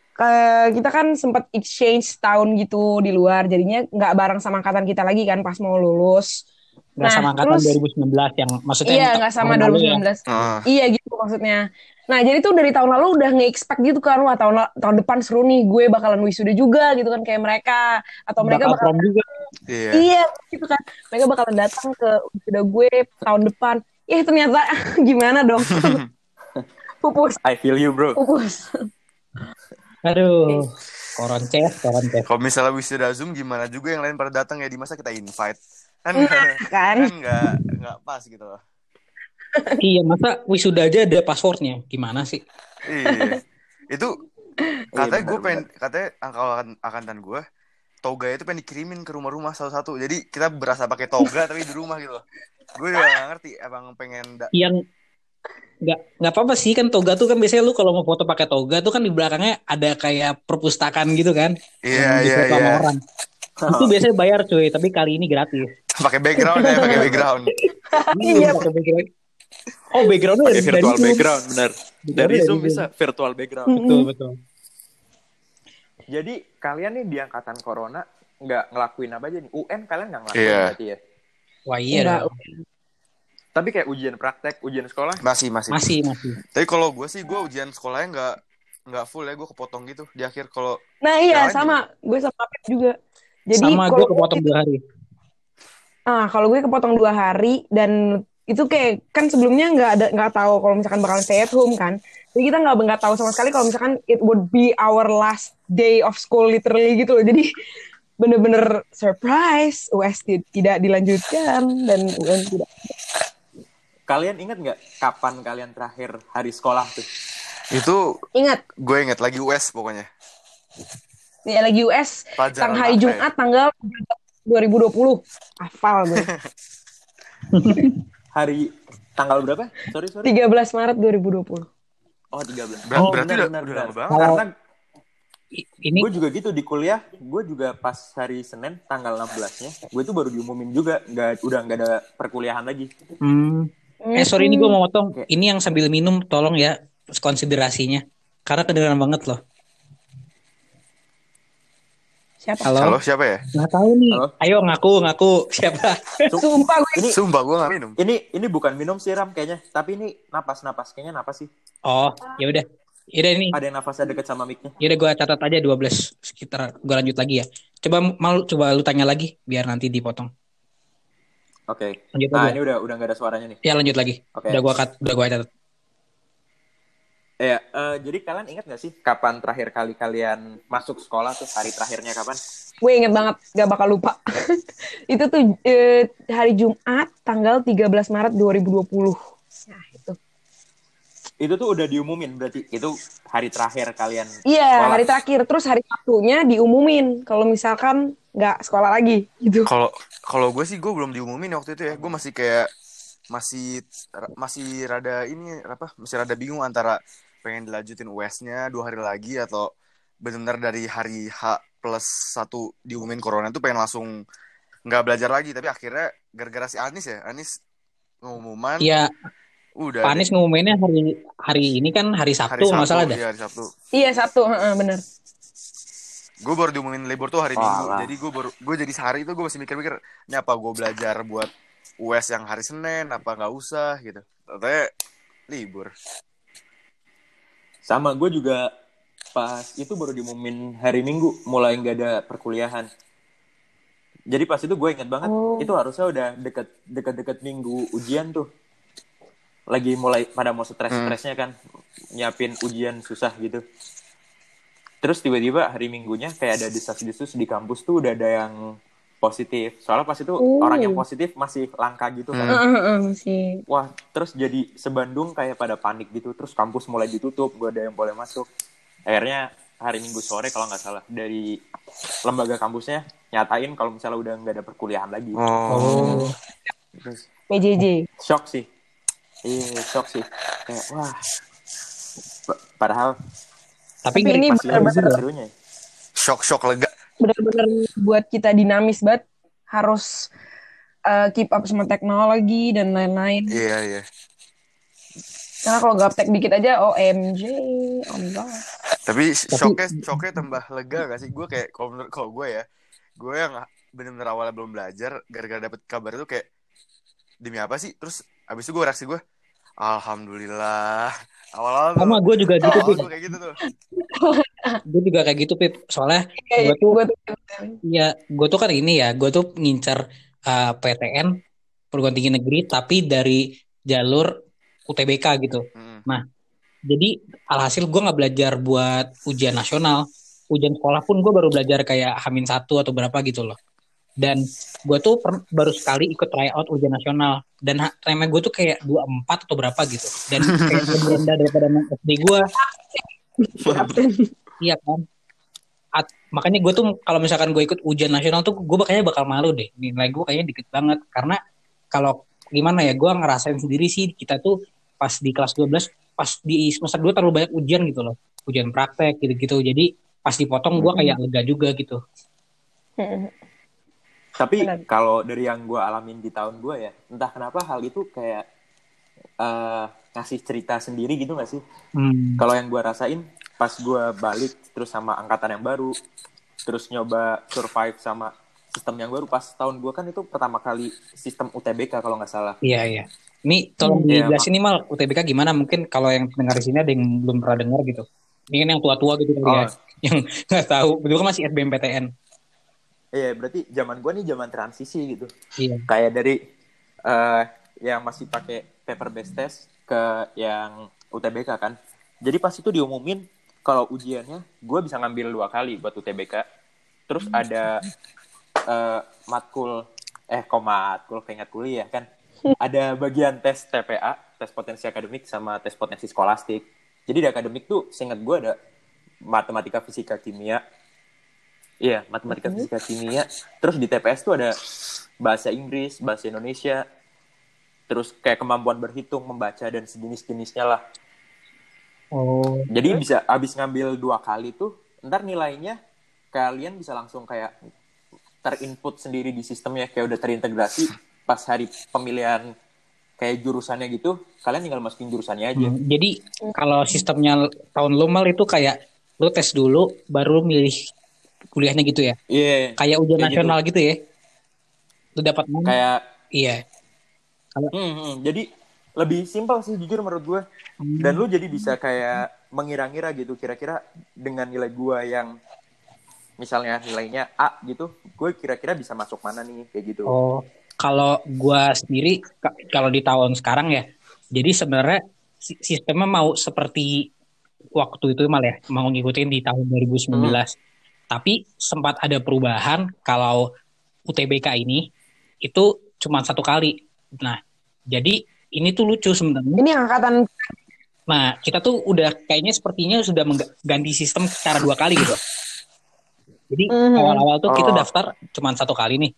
kita kan sempat exchange tahun gitu di luar. Jadinya nggak bareng sama angkatan kita lagi kan pas mau lulus Nggak nah, sama angkatan terus, 2019 yang maksudnya Iya, nggak sama 2019. Ya? Uh. Iya gitu maksudnya. Nah, jadi tuh dari tahun lalu udah nge-expect gitu kan, wah tahun tahun depan seru nih, gue bakalan wisuda juga gitu kan kayak mereka atau mereka bakal bakalan juga. Iya. iya, gitu kan. Mereka bakalan datang ke wisuda gue tahun depan. Eh ternyata gimana dong? Pupus. I feel you, bro. Pupus. Aduh. Koronces, koronces. Kalau misalnya wisuda Zoom gimana juga yang lain pada datang ya di masa kita invite. Kan nah, kan kan? nggak nggak pas gitu loh. Iya masa wisuda aja ada passwordnya? Gimana sih? Iya. Itu katanya gue pengen katanya angkatan angkatan gue toga itu pengen dikirimin ke rumah-rumah satu-satu. Jadi kita berasa pakai toga tapi di rumah gitu gue juga gak ngerti abang pengen yang nggak nggak apa-apa sih kan toga tuh kan biasanya lu kalau mau foto pakai toga tuh kan di belakangnya ada kayak perpustakaan gitu kan? Iya iya iya. orang. Itu biasanya bayar cuy tapi kali ini gratis pakai background ya pakai background iya pakai background Oh backgroundnya dari virtual dari background benar. Dari, dari Zoom bisa virtual background. Betul betul. Jadi kalian nih di angkatan corona nggak ngelakuin apa aja nih? UN kalian nggak ngelakuin yeah. berarti ya? Wah iya Tapi kayak ujian praktek, ujian sekolah? Masih masih. Masih masih. Tapi kalau gue sih gue ujian sekolahnya nggak nggak full ya gue kepotong gitu di akhir kalau nah iya sama gue sama Pep juga jadi sama gue kepotong dua hari Ah, kalau gue kepotong dua hari dan itu kayak kan sebelumnya nggak ada nggak tahu kalau misalkan bakalan stay at home kan. Jadi kita nggak nggak tahu sama sekali kalau misalkan it would be our last day of school literally gitu loh. Jadi bener-bener surprise US tidak dilanjutkan dan UN tidak. Kalian ingat nggak kapan kalian terakhir hari sekolah tuh? Itu Ingat, gue inget lagi US pokoknya. ya lagi US Pelajaran ya? Jumat tanggal 2020. Hafal gue. Hari tanggal berapa? Sorry sorry. 13 Maret 2020. Oh 13. Ber- oh, berarti udah- udah lama banget. Karena ini gue juga gitu di kuliah, gue juga pas hari Senin tanggal 16-nya, gue tuh baru diumumin juga, nggak udah nggak ada perkuliahan lagi. hmm, eh sorry ini gue mau motong. Oke. Ini yang sambil minum tolong ya konsiderasinya. Karena kedengeran banget loh. Siapa? Halo. Halo siapa ya? Nggak tahu nih. Halo? Ayo ngaku ngaku siapa? Sumpah gue Ini Sumpah gue gak minum. ini ini bukan minum siram kayaknya, tapi ini napas napas kayaknya napas sih. Oh ya udah. Yaudah ini. Ada yang napasnya deket sama mic-nya. Yaudah gue catat aja 12 sekitar gue lanjut lagi ya. Coba mau coba lu tanya lagi biar nanti dipotong. Oke. Lanjut Nah aja. ini udah udah nggak ada suaranya nih. Ya lanjut lagi. Oke. Udah gua cut, udah gua catat. Ya, eh, jadi kalian ingat nggak sih kapan terakhir kali kalian masuk sekolah tuh hari terakhirnya kapan? gue inget banget gak bakal lupa itu tuh eh, hari Jumat tanggal 13 Maret 2020 nah itu Itu tuh udah diumumin berarti itu hari terakhir kalian. iya sekolah. hari terakhir terus hari Sabtunya diumumin kalau misalkan nggak sekolah lagi gitu Kalau kalau gue sih gue belum diumumin waktu itu ya. Gue masih kayak masih masih rada ini apa? Masih rada bingung antara pengen dilanjutin US-nya dua hari lagi atau benar-benar dari hari H plus satu diumumin corona itu pengen langsung nggak belajar lagi. Tapi akhirnya gara-gara si Anis ya Anis pengumuman Iya, udah Pak Anies ngumuminnya hari hari ini kan hari hari Sabtu nggak salah dah. iya hari Sabtu. Iya Sabtu heeh, bener. Gue baru diumumin libur tuh hari Oh, Minggu jadi gue baru gue jadi sehari itu gue masih mikir-mikir ini apa gue belajar buat US yang hari Senin apa nggak usah gitu. Ternyata libur Sama gue juga pas itu baru diumumin hari Minggu mulai nggak ada perkuliahan. Jadi pas itu gue inget banget Oh. itu harusnya udah deket deket deket minggu ujian tuh. Lagi mulai pada mau stres-stresnya kan nyiapin ujian susah gitu. Terus tiba-tiba hari Minggunya kayak ada desas-desus di kampus tuh udah ada yang positif. Soalnya pas itu Oh. orang yang positif masih langka gitu kan. Heeh, heeh, masih Wah, terus jadi sebandung kayak pada panik gitu. Terus kampus mulai ditutup, gak ada yang boleh masuk. Akhirnya hari Minggu sore kalau nggak salah dari lembaga kampusnya nyatain kalau misalnya udah nggak ada perkuliahan lagi. oh, Terus PJJ shock sih. Iya, shock sih. Kayak wah. Pa- Padahal Tapi, Tapi ini bener-bener- ya. shock shock lega bener-bener buat kita dinamis banget. Harus eh, keep up sama teknologi dan lain-lain. Iya iya. Karena kalau gaptek dikit aja OMG oh my god. Tapi shocknya shocknya tambah lega gak sih? Gue kayak kalau menurut kalau gue ya gue yang bener-bener awalnya belum belajar gara-gara dapet kabar itu kayak demi apa sih? Terus abis itu gue reaksi gue alhamdulillah awal-awal sama gue juga gitu, awal Pip. gue kayak gitu tuh Gue juga kayak gitu, Pip. Soalnya gue tuh, gue tuh ya, gue tuh kan ini ya, gue tuh ngincer uh, PTN perguruan tinggi negeri, tapi dari jalur UTBK gitu. Mm. Jadi alhasil gue nggak belajar buat ujian nasional. Ujian sekolah pun gue baru belajar kayak Hamin satu atau berapa gitu loh. Dan gue tuh per- baru sekali ikut tryout ujian nasional. Dan remeh gue tuh kayak 24 atau berapa gitu. Dan kayak lebih rendah daripada SD gue. Iya kan. At- makanya gue tuh kalau misalkan gue ikut ujian nasional tuh gue kayaknya bakal malu deh. Nilai gue kayaknya dikit banget. Karena kalau gimana ya gue ngerasain sendiri sih kita tuh pas di kelas 12 pas di semester 2 terlalu banyak ujian gitu loh. Ujian praktek gitu-gitu. Jadi pas dipotong gue kayak lega juga gitu. Tapi kalau dari yang gue alamin di tahun gue ya, entah kenapa hal itu kayak eh, ngasih cerita sendiri gitu gak sih? Hmm. Kalau yang gue rasain pas gue balik terus sama angkatan yang baru, terus nyoba survive sama sistem yang baru pas tahun gue kan itu pertama kali sistem UTBK kalau nggak salah. Iya iya. Ini tolong Iya, dijelasin nih mal UTBK gimana? Mungkin kalau yang dengar di sini ada yang belum pernah dengar gitu. Ini kan yang tua-tua gitu ya, Oh. yang nggak tahu. Betul kan masih SBMPTN. Iya, berarti zaman gua nih zaman transisi gitu. Iya. Kayak dari eh yang masih pakai paper based test ke yang UTBK kan. Jadi pas itu diumumin kalau ujiannya gue bisa ngambil dua kali buat UTBK. Terus ada eh matkul eh kok matkul keinget kuliah kan. Ada bagian tes TPA, tes potensi akademik sama tes potensi skolastik. Jadi di akademik tuh seingat gue ada matematika, fisika, kimia. Iya, matematika, fisika, kimia. Terus di TPS tuh ada bahasa Inggris, bahasa Indonesia, terus kayak kemampuan berhitung, membaca dan sejenis-jenisnya lah. Oh. Jadi bisa abis ngambil dua kali tuh, ntar nilainya kalian bisa langsung kayak terinput sendiri di sistemnya kayak udah terintegrasi pas hari pemilihan kayak jurusannya gitu, kalian tinggal masukin jurusannya aja. Hmm, jadi kalau sistemnya tahun lu mal itu kayak lu tes dulu baru milih kuliahnya gitu ya. Iya. Kayak ujian Kayak nasional gitu. ya. Lu dapat? Kayak Iya. Hmm, hmm. jadi lebih simpel sih jujur menurut gue. Dan lu jadi bisa kayak mengira-ngira gitu kira-kira dengan nilai gue yang misalnya nilainya A gitu, gue kira-kira bisa masuk mana nih kayak gitu. Oh, kalau gua sendiri ka- kalau di tahun sekarang ya. Jadi sebenarnya si- sistemnya mau seperti waktu itu mal ya, mau ngikutin di tahun 2019. Tapi sempat ada perubahan kalau UTBK ini itu cuma satu kali. Nah, jadi ini tuh lucu sebenarnya. Ini angkatan Nah, kita tuh udah kayaknya sepertinya sudah mengganti sistem secara dua kali gitu. Jadi Mhm. awal-awal tuh kita Oh. daftar cuma satu kali nih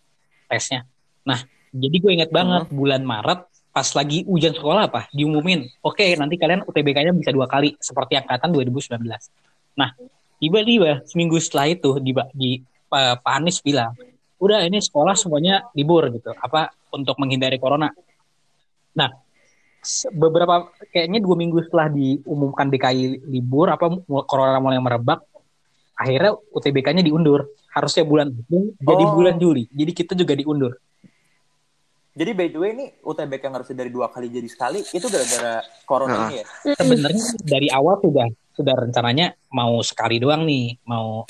tesnya. Nah, jadi gue inget banget bulan Maret pas lagi ujian sekolah apa diumumin, oke nanti kalian UTBK-nya bisa dua kali seperti angkatan 2019. Nah, tiba-tiba seminggu setelah itu di, di Pak Pak Anies bilang, udah ini sekolah semuanya libur gitu, apa untuk menghindari corona. Nah, beberapa kayaknya dua minggu setelah diumumkan DKI libur apa corona mulai merebak akhirnya UTBK-nya diundur harusnya bulan Juni jadi Oh. bulan Juli jadi kita juga diundur Jadi by the way ini UTBK yang harusnya dari dua kali jadi sekali itu gara-gara corona Nah. ini ya. sebenarnya dari awal sudah sudah rencananya mau sekali doang nih mau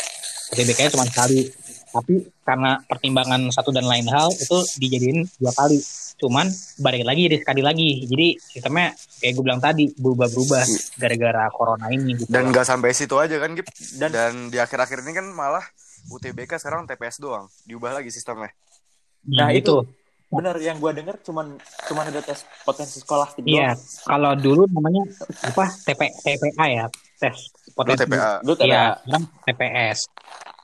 UTBK-nya cuma sekali. Tapi karena pertimbangan satu dan lain hal itu dijadiin dua kali. Cuman balik lagi jadi sekali lagi. Jadi sistemnya kayak gue bilang tadi berubah-berubah gara-gara corona ini gitu. Dan nggak sampai situ aja kan, Gip. Dan- Dan, di akhir-akhir ini kan malah UTBK sekarang TPS doang. Diubah lagi sistemnya. nah, Nah, itu. Bener yang gue denger cuman cuman ada tes potensi skolastik Iya, doang. kalau dulu namanya apa? TP, TPA ya, tes Lu potensi. TPA. Lu TPA. Iya, sekarang TPS,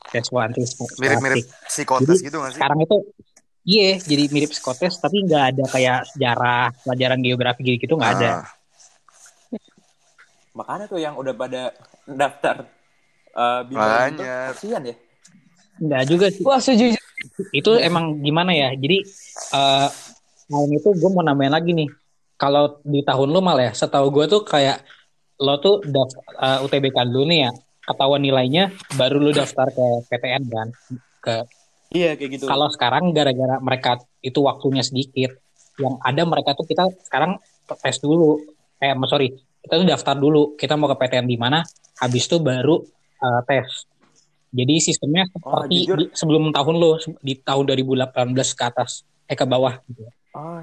tes skolastik. Mirip-mirip psikotes Jadi, gitu nggak sih? Sekarang itu iya, jadi mirip psikotes, tapi nggak ada kayak sejarah, pelajaran geografi gitu nggak ada. Ah. Makanya tuh yang udah pada daftar uh, gitu, kasihan ya. Nggak juga sih. Wah, setuju. Itu emang gimana ya? Jadi eh tahun itu gue mau nambahin lagi nih. Kalau di tahun lu mal ya, setahu gue tuh kayak lo tuh daftar eh, UTBK dulu nih ya, ketahuan nilainya, baru lu daftar ke PTN kan, ke Iya kayak gitu. Kalau sekarang gara-gara mereka itu waktunya sedikit, yang ada mereka tuh kita sekarang tes dulu. Eh, sorry, kita tuh daftar dulu. Kita mau ke PTN di mana, habis itu baru eh, tes. Jadi sistemnya seperti jujur. di- sebelum tahun lo, di tahun 2018 ke atas, eh ke bawah. Gitu. Oh,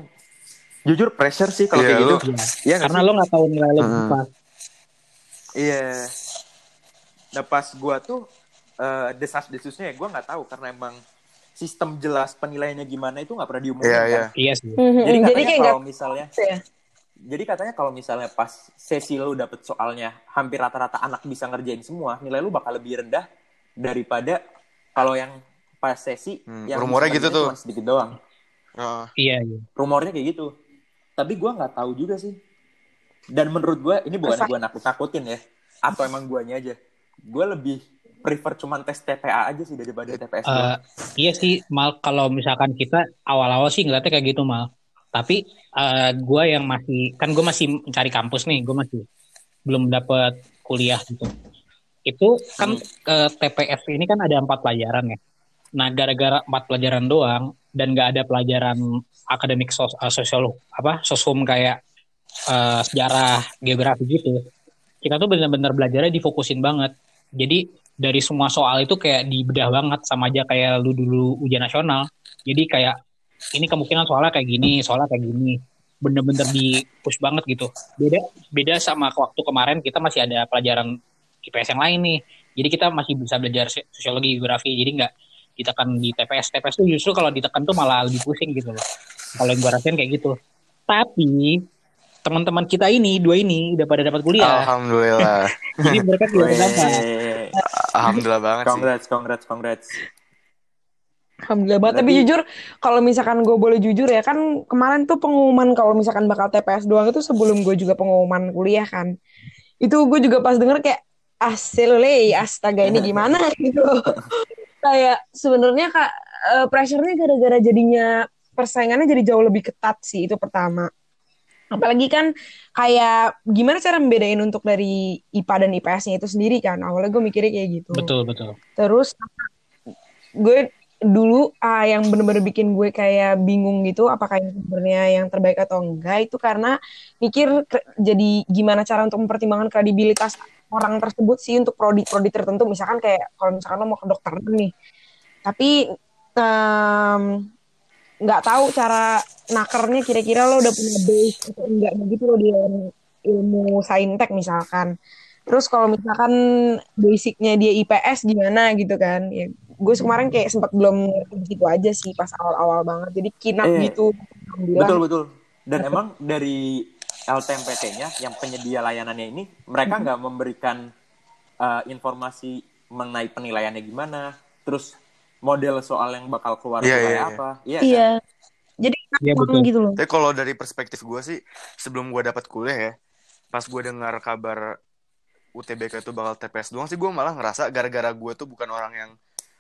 jujur pressure sih kalau Iya, kayak gitu. lu- Iya. Iya Karena sih? lo nggak tahu nilai lo Hmm. Iya. Nah pas gua tuh eh, desas-desusnya ya gua nggak tahu karena emang sistem jelas penilaiannya gimana itu nggak pernah diumumin Iya, kan. iya. Iya sih. Jadi Mhm. Jadi katanya kayak kalau misalnya ya. jadi katanya kalau misalnya pas sesi lu dapet soalnya hampir rata-rata anak bisa ngerjain semua, nilai lu bakal lebih rendah daripada kalau yang pas sesi Hmm, yang rumornya gitu tuh. cuma sedikit doang. Ah. Iya, iya. Rumornya kayak gitu. Tapi gua nggak tahu juga sih. Dan menurut gua ini bukan Masa- gua nakut-nakutin ya, atau emang guanya aja. Gua lebih prefer cuman tes TPA aja sih daripada TPS Eh, doang. iya sih mal. Kalau misalkan kita awal-awal sih ngeliatnya kayak gitu mal. Tapi eh gue yang masih kan gue masih mencari kampus nih. Gue masih belum dapet kuliah gitu. Itu kan eh, TPS ini kan ada empat pelajaran ya. Nah gara-gara empat pelajaran doang dan gak ada pelajaran akademik sos eh, sosial apa sosum kayak eh, sejarah geografi gitu kita tuh benar-benar belajarnya difokusin banget jadi dari semua soal itu kayak dibedah banget sama aja kayak lu dulu ujian nasional. Jadi kayak ini kemungkinan soalnya kayak gini, soalnya kayak gini. Bener-bener di push banget gitu. Beda beda sama waktu kemarin kita masih ada pelajaran IPS yang lain nih. Jadi kita masih bisa belajar sosiologi, geografi. Jadi nggak ditekan di TPS. TPS tuh justru kalau ditekan tuh malah lebih pusing gitu loh. Kalau yang gue rasain kayak gitu. Tapi teman-teman kita ini dua ini udah pada dapat kuliah. Alhamdulillah. Jadi mereka juga kenapa? Alhamdulillah banget congrats, sih. Congrats, congrats, Alhamdulillah banget. Tapi jujur, kalau misalkan gue boleh jujur ya, kan kemarin tuh pengumuman kalau misalkan bakal TPS doang itu sebelum gue juga pengumuman kuliah kan. Itu gue juga pas denger kayak, asilule, astaga ini gimana gitu. kayak sebenarnya kak, uh, pressure-nya gara-gara jadinya persaingannya jadi jauh lebih ketat sih, itu pertama. Apalagi kan kayak gimana cara membedain untuk dari IPA dan IPS-nya itu sendiri kan. Awalnya gue mikirnya kayak gitu. Betul, betul. Terus gue dulu uh, yang bener-bener bikin gue kayak bingung gitu apakah ini sebenarnya yang terbaik atau enggak itu karena mikir jadi gimana cara untuk mempertimbangkan kredibilitas orang tersebut sih untuk prodi-prodi tertentu misalkan kayak kalau misalkan lo mau ke dokter nih tapi um, nggak tahu cara nakernya kira-kira lo udah punya base atau enggak gitu lo di ilmu saintek misalkan. Terus kalau misalkan basicnya dia IPS gimana gitu kan? Ya, gue kemarin kayak sempat belum gitu aja sih pas awal-awal banget. Jadi kinak eh, gitu. Betul betul. Dan emang dari LTMPT-nya yang penyedia layanannya ini mereka nggak hmm. memberikan uh, informasi mengenai penilaiannya gimana, terus model soal yang bakal keluar yeah, kayak yeah, iya. apa. Iya. Yeah, yeah. Kan? Jadi yeah, betul. gitu loh. Tapi kalau dari perspektif gue sih sebelum gue dapat kuliah ya, pas gue dengar kabar UTBK itu bakal TPS doang sih gue malah ngerasa gara-gara gue tuh bukan orang yang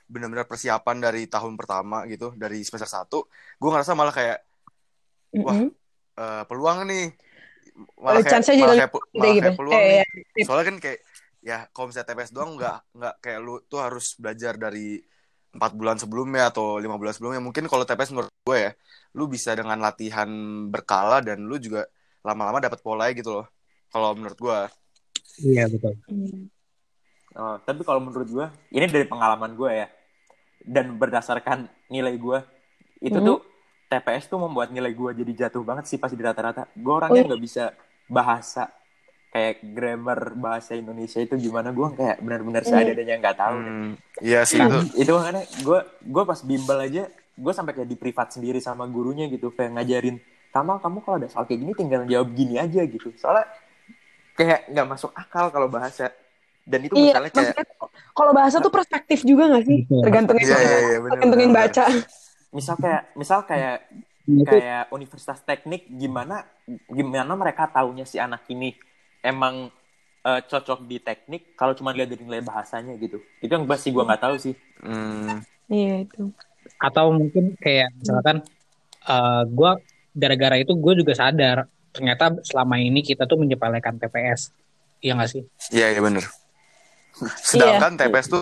benar-benar persiapan dari tahun pertama gitu dari semester satu gue ngerasa malah kayak wah mm -hmm. uh, peluang nih malah kayak, malah kayak, malah kayak gitu. peluang eh, nih ya. soalnya kan kayak ya kalau misalnya TPS doang nggak nggak kayak lu tuh harus belajar dari empat bulan sebelumnya atau lima bulan sebelumnya mungkin kalau TPS menurut gue ya lu bisa dengan latihan berkala dan lu juga lama-lama dapat pola gitu loh kalau menurut gue iya betul oh, tapi kalau menurut gue ini dari pengalaman gue ya dan berdasarkan nilai gue itu hmm. tuh TPS tuh membuat nilai gue jadi jatuh banget sih pas di rata-rata gue orangnya oh. nggak oh. bisa bahasa kayak grammar bahasa Indonesia itu gimana gue kayak benar-benar seadanya nggak tahu hmm, iya sih nah, itu itu makanya gue gue pas bimbel aja gue sampai kayak di privat sendiri sama gurunya gitu kayak ngajarin Kamal kamu kalau ada soal kayak gini tinggal jawab gini aja gitu. Soalnya kayak nggak masuk akal kalau bahasa. Dan itu iya, misalnya kayak kalau bahasa tuh perspektif juga gak sih? Tergantungin iya, iya, iya, tergantungin baca. misal kayak misal kayak kayak universitas teknik gimana gimana mereka taunya si anak ini emang uh, cocok di teknik kalau cuma lihat dari nilai bahasanya gitu. Itu yang pasti gue nggak tahu sih. Hmm. iya itu. Atau mungkin kayak misalkan uh, eh, gue gara-gara itu gue juga sadar ternyata selama ini kita tuh menyepelekan TPS iya gak sih? Iya iya bener. Sedangkan iya. TPS tuh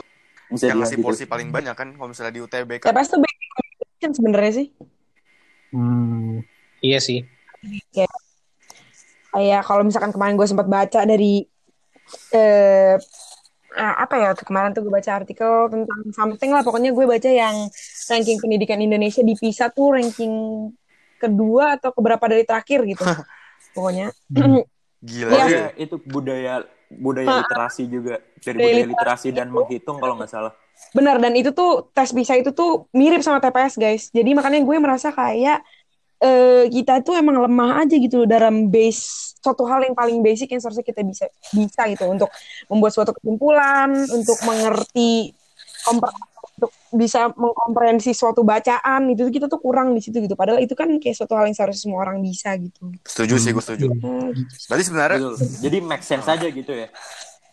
Bisa yang ngasih gitu. porsi paling banyak kan kalau misalnya di UTB kan. TPS tuh kan sebenarnya sih. Hmm iya sih. Kayak kayak kalau misalkan kemarin gue sempat baca dari eh, apa ya kemarin tuh gue baca artikel tentang something lah. Pokoknya gue baca yang ranking pendidikan Indonesia di PISA tuh ranking kedua atau keberapa dari terakhir gitu. Pokoknya. Gila ya, ya itu budaya budaya literasi juga. Dari budaya literasi dan menghitung kalau nggak salah. Benar dan itu tuh tes PISA itu tuh mirip sama TPS guys. Jadi makanya gue merasa kayak uh, kita tuh emang lemah aja gitu dalam base suatu hal yang paling basic yang seharusnya kita bisa bisa gitu untuk membuat suatu kesimpulan, untuk mengerti untuk bisa mengkomprehensi suatu bacaan itu kita tuh kurang di situ gitu. Padahal itu kan kayak suatu hal yang seharusnya semua orang bisa gitu. Setuju sih, gue setuju. Hmm. Berarti sebenarnya Betul. jadi make sense aja gitu ya.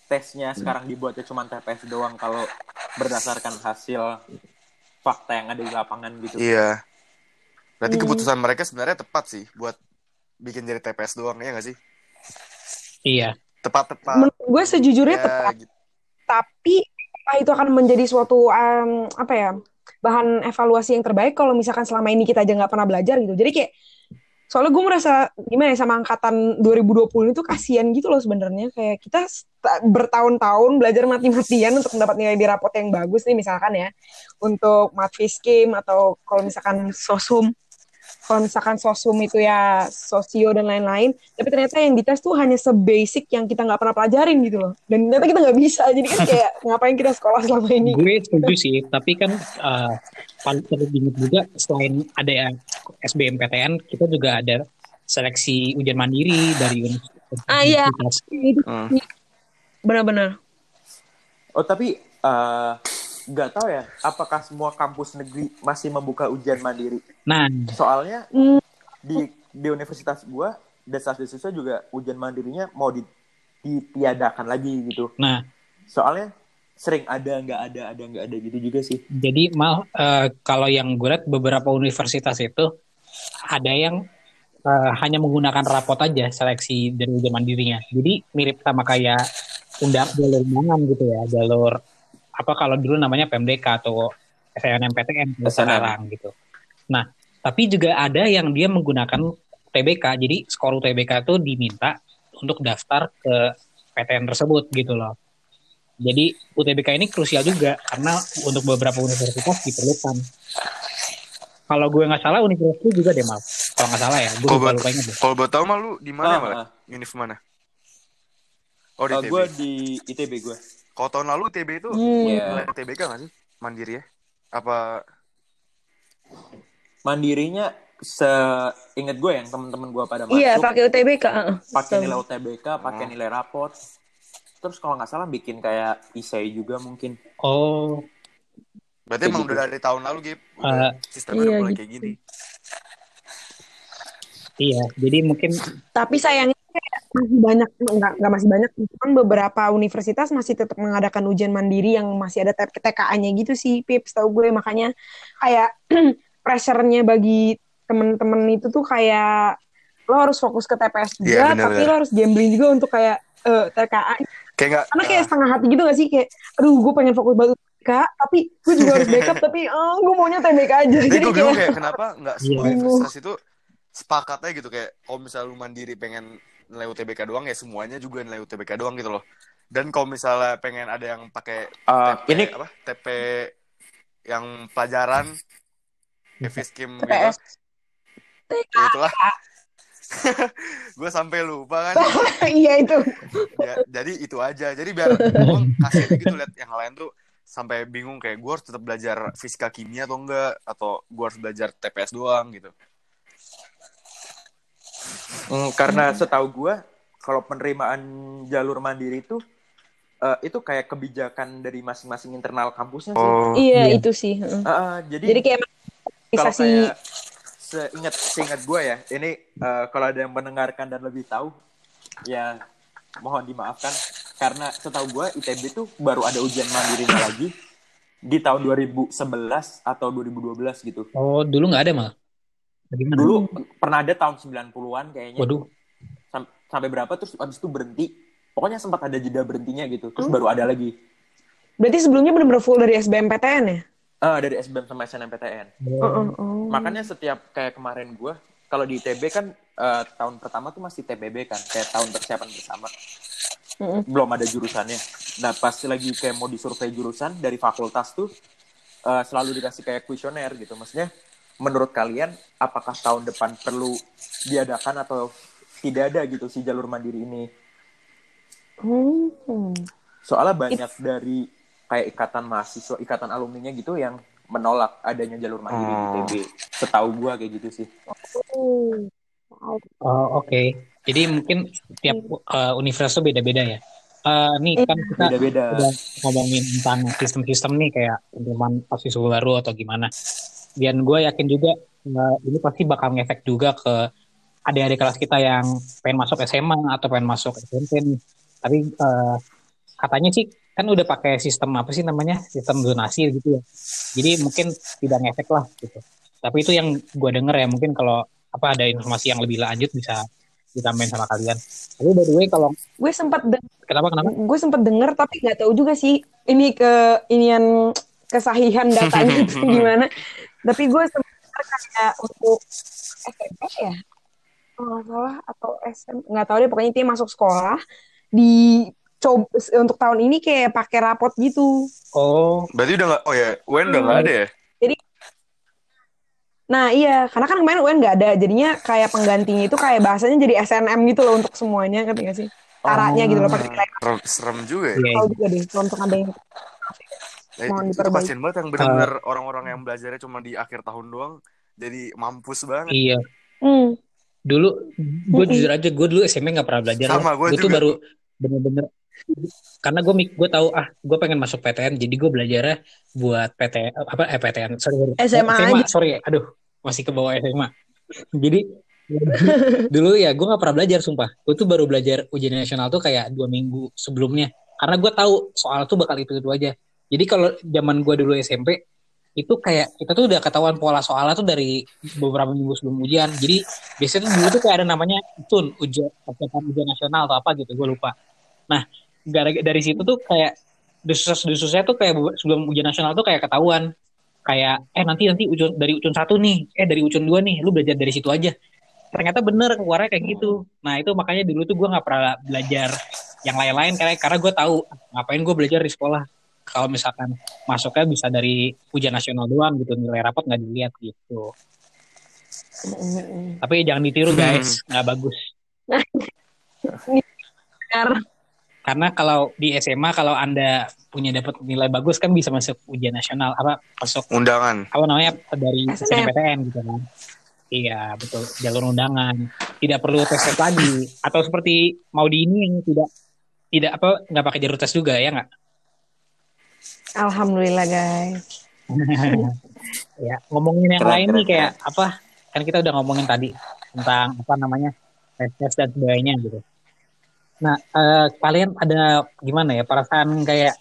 Tesnya sekarang dibuatnya cuma TPS doang kalau berdasarkan hasil fakta yang ada di lapangan gitu. Iya. Berarti hmm. keputusan mereka sebenarnya tepat sih buat bikin jadi TPS doang ya gak sih? Iya. Tepat-tepat. gue sejujurnya ya, tepat. Gitu. Tapi itu akan menjadi suatu um, apa ya bahan evaluasi yang terbaik kalau misalkan selama ini kita aja nggak pernah belajar gitu. Jadi kayak soalnya gue merasa gimana ya sama angkatan 2020 itu kasihan gitu loh sebenarnya kayak kita bertahun-tahun belajar mati-matian untuk mendapat nilai di rapot yang bagus nih misalkan ya untuk mat fiskim atau kalau misalkan sosum kalau misalkan sosum itu ya sosio dan lain-lain tapi ternyata yang dites tuh hanya sebasic yang kita nggak pernah pelajarin gitu loh. Dan ternyata kita nggak bisa. Jadi kan kayak ngapain kita sekolah selama ini? Gue setuju sih tapi kan uh, paling perlu diingat juga selain ada ya SBMPTN kita juga ada seleksi ujian mandiri dari universitas. Ah iya. Hmm. benar-benar. Oh tapi uh, nggak tahu ya apakah semua kampus negeri masih membuka ujian mandiri? Nah. Soalnya mm. di di universitas gua desas-desusnya juga ujian mandirinya mau di, ditiadakan lagi gitu. Nah. Soalnya sering ada nggak ada ada nggak ada gitu juga sih. Jadi mal uh, kalau yang gue lihat beberapa universitas itu ada yang uh, hanya menggunakan rapot aja seleksi dari ujian mandirinya. Jadi mirip sama kayak undang jalur undangan gitu ya jalur apa kalau dulu namanya PMDK atau SNMPTN sekarang gitu. Nah, tapi juga ada yang dia menggunakan TBK. Jadi skor UTBK itu diminta untuk daftar ke PTN tersebut gitu loh. Jadi UTBK ini krusial juga karena untuk beberapa universitas diperlukan. Kalau gue nggak salah universitas itu juga deh mal. Kalau nggak salah ya, gue lupa lupa ingat. Kalau buat tahu mal lu di mana ah, mal? Ah. Univ mana? Oh di uh, Gue di ITB gue. Kalau tahun lalu TB itu hmm. yeah. TBK nggak sih? Mandiri ya? Apa? Mandirinya seingat gue yang teman-teman gue pada masuk. Iya, pakai UTBK. Pakai nilai UTBK, pakai oh. nilai rapot. Terus kalau nggak salah bikin kayak isai juga mungkin. Oh. Berarti emang gitu. udah dari tahun lalu, Gip. uh, sistemnya iya, udah mulai gitu. kayak gini. Iya, jadi mungkin. Tapi sayangnya masih banyak enggak enggak masih banyak kan beberapa universitas masih tetap mengadakan ujian mandiri yang masih ada TKA-nya gitu sih Pips tahu gue. Makanya kayak pressure-nya bagi temen-temen itu tuh kayak lo harus fokus ke TPS juga yeah, bener, tapi lo harus gambling juga untuk kayak uh, TKA kayak gak, karena kayak uh, setengah hati gitu gak sih? Kayak aduh gue pengen fokus banget TK tapi gue juga harus backup tapi oh, gue maunya TBK aja. Jadi, gue kayak, kayak kenapa nggak semua yeah. universitas itu sepakatnya gitu kayak kalau misalnya lu mandiri pengen nilai UTBK doang ya semuanya juga nilai UTBK doang gitu loh. Dan kalau misalnya pengen ada yang pakai uh, TP, ini apa? TP yang pelajaran Eviskim gitu. Ya itulah. gue sampai lupa kan. iya itu. ya, jadi itu aja. Jadi biar gue kasih gitu lihat yang lain tuh sampai bingung kayak gue harus tetap belajar fisika kimia atau enggak atau gue harus belajar TPS doang gitu. Hmm, karena setahu gue kalau penerimaan jalur mandiri itu uh, itu kayak kebijakan dari masing-masing internal kampusnya sih. Oh, iya, iya itu sih. Uh, uh, jadi jadi kayak kalau kayak seingat seingat gue ya ini uh, kalau ada yang mendengarkan dan lebih tahu ya mohon dimaafkan karena setahu gue ITB itu baru ada ujian mandirinya lagi di tahun 2011 atau 2012 gitu. Oh, dulu nggak ada malah. Bagaimana? Dulu pernah ada tahun 90-an kayaknya. Waduh. Sam sampai berapa terus habis itu berhenti. Pokoknya sempat ada jeda berhentinya gitu. Terus hmm. baru ada lagi. Berarti sebelumnya benar-benar full dari SBMPTN ya? Uh, dari SBM sama SNMPTN. Oh, oh, oh. Makanya setiap kayak kemarin gue, kalau di ITB kan uh, tahun pertama tuh masih TPB kan, kayak tahun persiapan bersama. Mm Belum ada jurusannya. Nah pas lagi kayak mau disurvei jurusan dari fakultas tuh uh, selalu dikasih kayak kuesioner gitu. Maksudnya menurut kalian apakah tahun depan perlu diadakan atau tidak ada gitu si jalur mandiri ini? Hmm. Soalnya banyak It's... dari kayak ikatan mahasiswa, ikatan alumninya gitu yang menolak adanya jalur mandiri hmm. di TB. Setahu gua kayak gitu sih. Oh, oke. Okay. Jadi mungkin tiap uh, universitas itu beda-beda ya. Uh, nih kan kita beda-beda. udah ngomongin tentang sistem-sistem nih kayak penerimaan mahasiswa baru atau gimana dan gue yakin juga uh, ini pasti bakal ngefek juga ke adik-adik kelas kita yang pengen masuk SMA atau pengen masuk SMP nih. Tapi uh, katanya sih kan udah pakai sistem apa sih namanya sistem donasi gitu ya. Jadi mungkin tidak ngefek lah gitu. Tapi itu yang gue denger ya mungkin kalau apa ada informasi yang lebih lanjut bisa ditambahin sama kalian. Tapi by the way kalau gue sempat kenapa kenapa? Gue sempat denger tapi nggak tahu juga sih ini ke inian kesahihan datanya itu gimana tapi gue sempat kayak untuk SMP ya nggak salah atau SM nggak tahu deh pokoknya dia masuk sekolah di coba untuk tahun ini kayak pakai rapot gitu. Oh. Berarti udah nggak? Oh ya, UN udah nggak ada ya? Jadi Nah iya, karena kan kemarin UN nggak ada, jadinya kayak penggantinya itu kayak bahasanya jadi SNM gitu loh untuk semuanya, ngerti gak sih? Caranya gitu loh, pakai nilai. Serem, juga ya. Kalau juga deh, kalau untuk ada yang Eh, Mohon itu diperbaiki. kasian banget yang benar-benar orang-orang yang belajarnya cuma di akhir tahun doang jadi mampus banget. Iya. Hmm. Dulu gue Mm-mm. jujur aja gue dulu SMP nggak pernah belajar. Sama, gua gue tuh baru bener-bener karena gue gue tahu ah gue pengen masuk PTN jadi gue belajarnya buat PTN apa eh PTN sorry, sorry. SMA aja. sorry aduh masih ke bawah SMA jadi dulu ya gue nggak pernah belajar sumpah gue tuh baru belajar ujian nasional tuh kayak dua minggu sebelumnya karena gue tahu soal tuh bakal itu itu aja jadi kalau zaman gue dulu SMP itu kayak kita tuh udah ketahuan pola soalnya tuh dari beberapa minggu sebelum ujian. Jadi biasanya tuh dulu tuh kayak ada namanya tun ujian persiapan ujian nasional atau apa gitu gue lupa. Nah gara dari situ tuh kayak desus desusnya tuh kayak be- sebelum ujian nasional tuh kayak ketahuan. Kayak eh nanti nanti ujung dari ucun satu nih eh dari ucun dua nih lu belajar dari situ aja. Ternyata bener keluarnya kayak gitu. Nah itu makanya dulu tuh gue nggak pernah belajar yang lain-lain karena karena gue tahu ngapain gue belajar di sekolah kalau misalkan masuknya bisa dari ujian nasional doang gitu nilai rapot nggak dilihat gitu. Tapi jangan ditiru guys. Nggak bagus. Karena kalau di SMA kalau anda punya dapat nilai bagus kan bisa masuk ujian nasional apa masuk Undangan. apa namanya dari SNM. SNMPTN gitu kan. Iya betul. Jalur undangan. Tidak perlu tes tes lagi. Atau seperti mau di ini yang tidak tidak apa nggak pakai jalur tes juga ya nggak Alhamdulillah guys. ya ngomongin yang lain nih kayak apa? Kan kita udah ngomongin tadi tentang apa namanya tes dan sebagainya gitu. Nah eh, kalian ada gimana ya perasaan kayak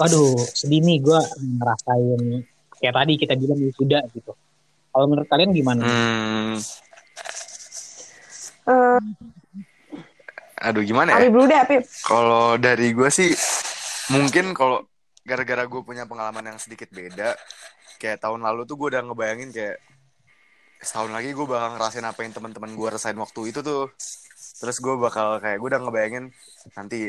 waduh sedih nih gue ngerasain kayak tadi kita bilang sudah gitu. Kalau menurut kalian gimana? Hmm, Eh, aduh gimana ya? Dulu deh. Kalau dari gue sih mungkin kalau gara-gara gue punya pengalaman yang sedikit beda, kayak tahun lalu tuh gue udah ngebayangin kayak setahun lagi gue bakal ngerasain apa yang teman-teman gue rasain waktu itu tuh. Terus gue bakal kayak gue udah ngebayangin nanti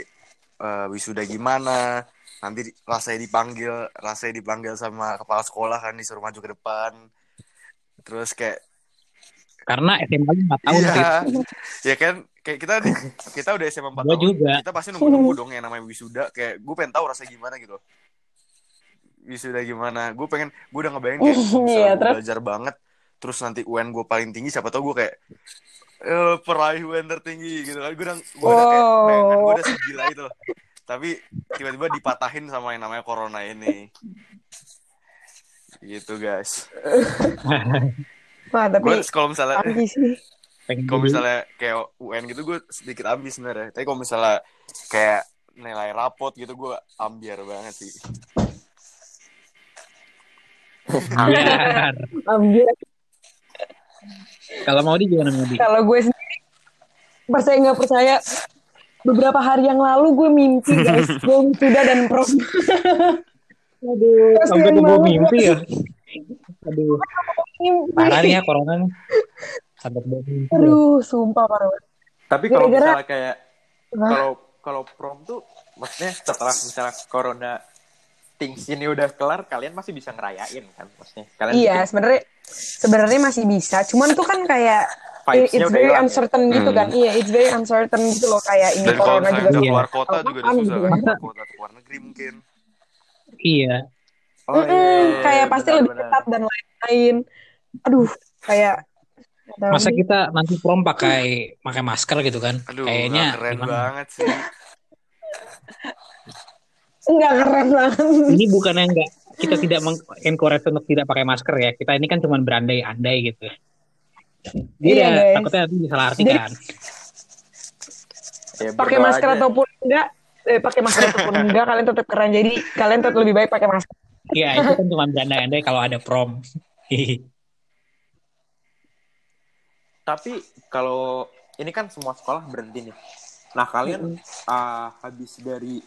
eh, wisuda gimana, nanti rasanya dipanggil, rasanya dipanggil sama kepala sekolah kan disuruh maju ke depan. Terus kayak karena SMA empat tahun iya, ya kan kayak kita kita udah SMA 4 Gua tahun, juga. kita pasti nunggu-nunggu dong yang namanya wisuda. Kayak gue pengen tahu rasanya gimana gitu. Wisuda gimana? Gue pengen, gue udah ngebayangin kayak Iya, terus? belajar banget. Terus nanti UN gue paling tinggi, siapa tau gue kayak eh, peraih UN tertinggi gitu kan. Gue udah, gue udah kayak bayangan gue udah segila itu. Tapi tiba-tiba dipatahin sama yang namanya corona ini. Gitu guys. Wah, tapi Gue kalau misalnya kalau misalnya kayak UN gitu gue sedikit ambis sebenarnya tapi kalau misalnya kayak nilai rapot gitu gue ambiar banget sih Biar. Ambis. kalau mau di gimana mau di Kalau gue sendiri, percaya nggak percaya, beberapa hari yang lalu gue mimpi guys, gue wisuda dan prom. Aduh, sampai tuh gue mimpi ya aduh Mimpi. parah nih ya corona nih sampai gue mimpi ya. Aduh, sumpah parah banget. Tapi kalau misalnya kayak kalau kalau prom tuh maksudnya setelah misalnya corona things ini udah kelar kalian masih bisa ngerayain kan maksudnya kalian Iya, bikin sebenarnya sebenarnya masih bisa. Cuman tuh kan kayak it's udah very ya. uncertain gitu Hmm. kan. Iya, it's very uncertain gitu loh kayak ini dan kalau corona juga. Iya. keluar kota juga udah susah gitu kan kota keluar negeri mungkin iya Oh, Mm-mm, iya, iya, iya, kayak pasti benar, lebih ketat dan lain-lain. Aduh, kayak masa kita nanti prom pakai pakai masker gitu kan aduh kayaknya keren gimana? banget sih nggak keren banget. ini bukan yang enggak kita tidak encourage untuk tidak pakai masker ya kita ini kan cuma berandai-andai gitu jadi Iya, ya guys. takutnya nanti disalah artikan Ya, pakai masker aja. ataupun enggak eh, pakai masker ataupun enggak kalian tetap keren jadi kalian tetap lebih baik pakai masker Iya itu kan cuma berandai-andai kalau ada prom Tapi kalau ini kan semua sekolah berhenti nih. Nah kalian ah, habis dari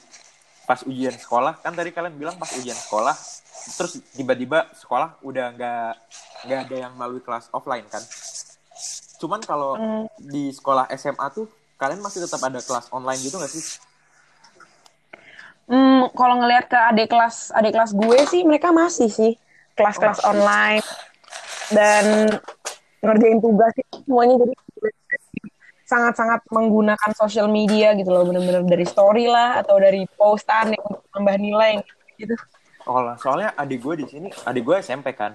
pas ujian sekolah kan tadi kalian bilang pas ujian sekolah terus tiba-tiba sekolah udah nggak nggak ada yang melalui kelas offline kan. Cuman kalau Hmm. di sekolah SMA tuh kalian masih tetap ada kelas online gitu nggak sih? Hmm, kalau ngelihat ke adik kelas adik kelas gue sih mereka masih sih kelas-kelas oh, online dan ngerjain tugas semuanya jadi sangat-sangat menggunakan sosial media gitu loh bener-bener dari story lah atau dari postan yang untuk tambah nilai gitu. Oh soalnya adik gue di sini adik gue SMP kan.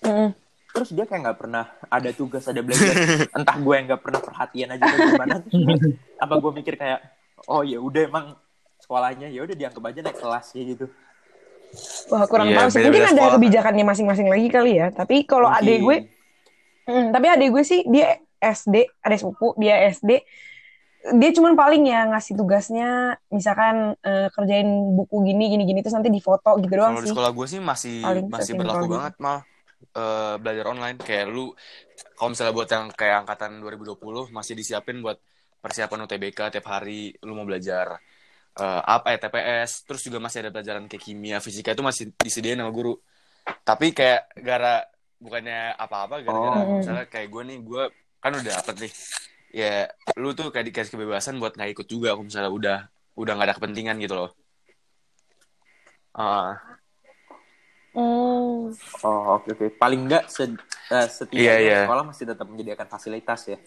Mm. Terus dia kayak nggak pernah ada tugas ada belajar. Entah gue yang nggak pernah perhatian aja gimana. apa gue mikir kayak oh ya udah emang sekolahnya ya udah dianggap aja naik kelas ya gitu wah kurang yeah, tahu sih mungkin ada sekolah. kebijakannya masing-masing lagi kali ya tapi kalau adik gue hmm, tapi adik gue sih dia SD ada sepupu dia SD dia cuma paling ya ngasih tugasnya misalkan uh, kerjain buku gini gini gini terus nanti difoto gitu doang sih. Kalau di sekolah gue sih masih paling masih berlaku gitu. banget mal uh, belajar online kayak lu kalau misalnya buat yang kayak angkatan 2020 masih disiapin buat persiapan UTBK tiap hari lu mau belajar uh, apa ya TPS terus juga masih ada pelajaran kayak kimia fisika itu masih disediain sama guru tapi kayak gara bukannya apa-apa gara-gara oh. misalnya kayak gue nih gue kan udah dapet nih ya lu tuh kayak dikasih kebebasan buat nggak ikut juga aku misalnya udah udah nggak ada kepentingan gitu loh uh. Oh, oh oke okay, oke. Okay. Paling enggak se uh, setidaknya yeah, yeah. sekolah masih tetap menyediakan fasilitas ya.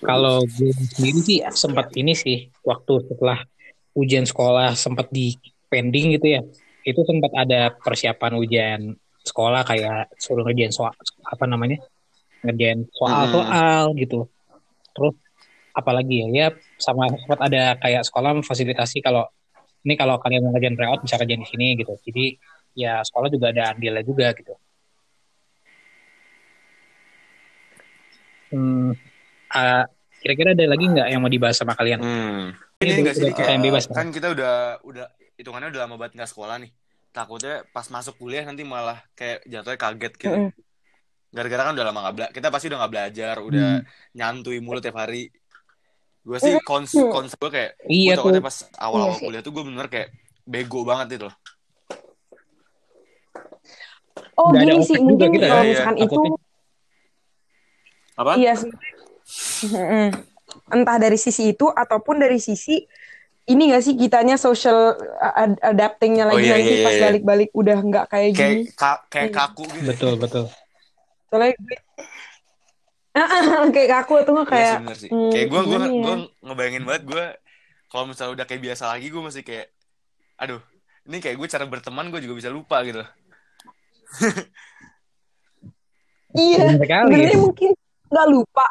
Kalau gue sendiri sih sempat ini sih waktu setelah ujian sekolah sempat di pending gitu ya. Itu sempat ada persiapan ujian sekolah kayak suruh ngerjain soal apa namanya? ngerjain soal-soal hmm. gitu. Terus apalagi ya ya sama sempat ada kayak sekolah memfasilitasi kalau ini kalau kalian mau ngerjain tryout bisa kerjain di sini gitu. Jadi ya sekolah juga ada andilnya juga gitu. Hmm, uh, kira-kira ada lagi nggak yang mau dibahas sama kalian? Hmm. Ini, ini gak sih, kayak, bebas. Kan kita udah udah hitungannya udah lama banget nggak sekolah nih. Takutnya pas masuk kuliah nanti malah kayak jatuhnya kaget gitu. Mm. Gara-gara kan udah lama nggak belajar. Kita pasti udah nggak belajar, udah mm. nyantui mulut tiap hari. Gue sih kons kons gue kayak iya gue pas awal-awal iya kuliah tuh gue bener kayak bego banget itu loh. Oh, gini sih mungkin kalau misalkan ya, itu apa? Iya sih Entah dari sisi itu ataupun dari sisi ini gak sih kitanya social adaptingnya lagi oh, iya, nanti iya, pas iya. balik-balik udah nggak kayak, kayak gini. Ka kayak iya. kaku gitu. Betul betul. Soalnya gue kayak kaku tuh nggak kayak. Iya, sih. Hmm, kayak gue gue ya. gue ngebayangin banget gue kalau misalnya udah kayak biasa lagi gue masih kayak, aduh, ini kayak gue cara berteman gue juga bisa lupa gitu. iya. Sebenarnya mungkin nggak lupa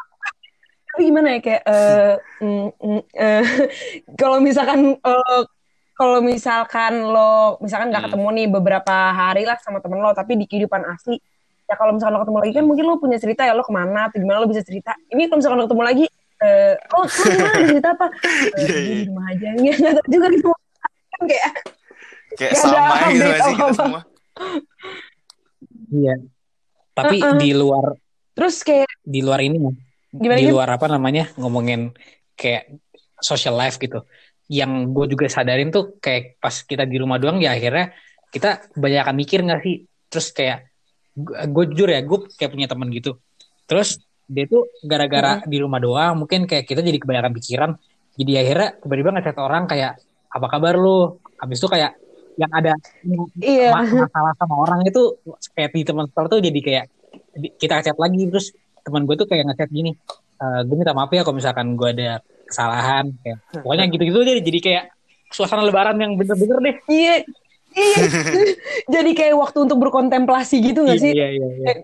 tapi gimana ya kayak uh, mm, uh, kalau misalkan uh, kalau misalkan lo misalkan nggak hmm. ketemu nih beberapa hari lah sama temen lo tapi di kehidupan asli ya kalau misalkan lo ketemu lagi kan mungkin lo punya cerita ya lo ke mana atau gimana lo bisa cerita. Ini kalau misalkan lo ketemu lagi uh, oh gimana cerita apa? Uh, di rumah aja. Nggak nggak tahu juga gitu. Kan kayak kayak sama gitu sih kita semua. Iya. Tapi uh -uh. di luar terus kayak di luar ini Gimana di luar apa namanya ngomongin kayak social life gitu. Yang gue juga sadarin tuh kayak pas kita di rumah doang ya akhirnya kita banyak mikir nggak sih? Terus kayak gue jujur ya gue kayak punya temen gitu. Terus dia tuh gara-gara hmm. di rumah doang mungkin kayak kita jadi kebanyakan pikiran. Jadi akhirnya tiba-tiba ngechat orang kayak apa kabar lu? Habis itu kayak yang ada iya. masalah sama orang itu kayak di teman sekolah tuh jadi kayak kita chat lagi terus teman gue tuh kayak ngechat gini e, eh, gue minta maaf ya kalau misalkan gue ada kesalahan kayak pokoknya gitu-gitu jadi jadi kayak suasana lebaran yang bener-bener deh. Iya iya. Jadi kayak waktu untuk berkontemplasi gitu gak sih? Iya iya iya.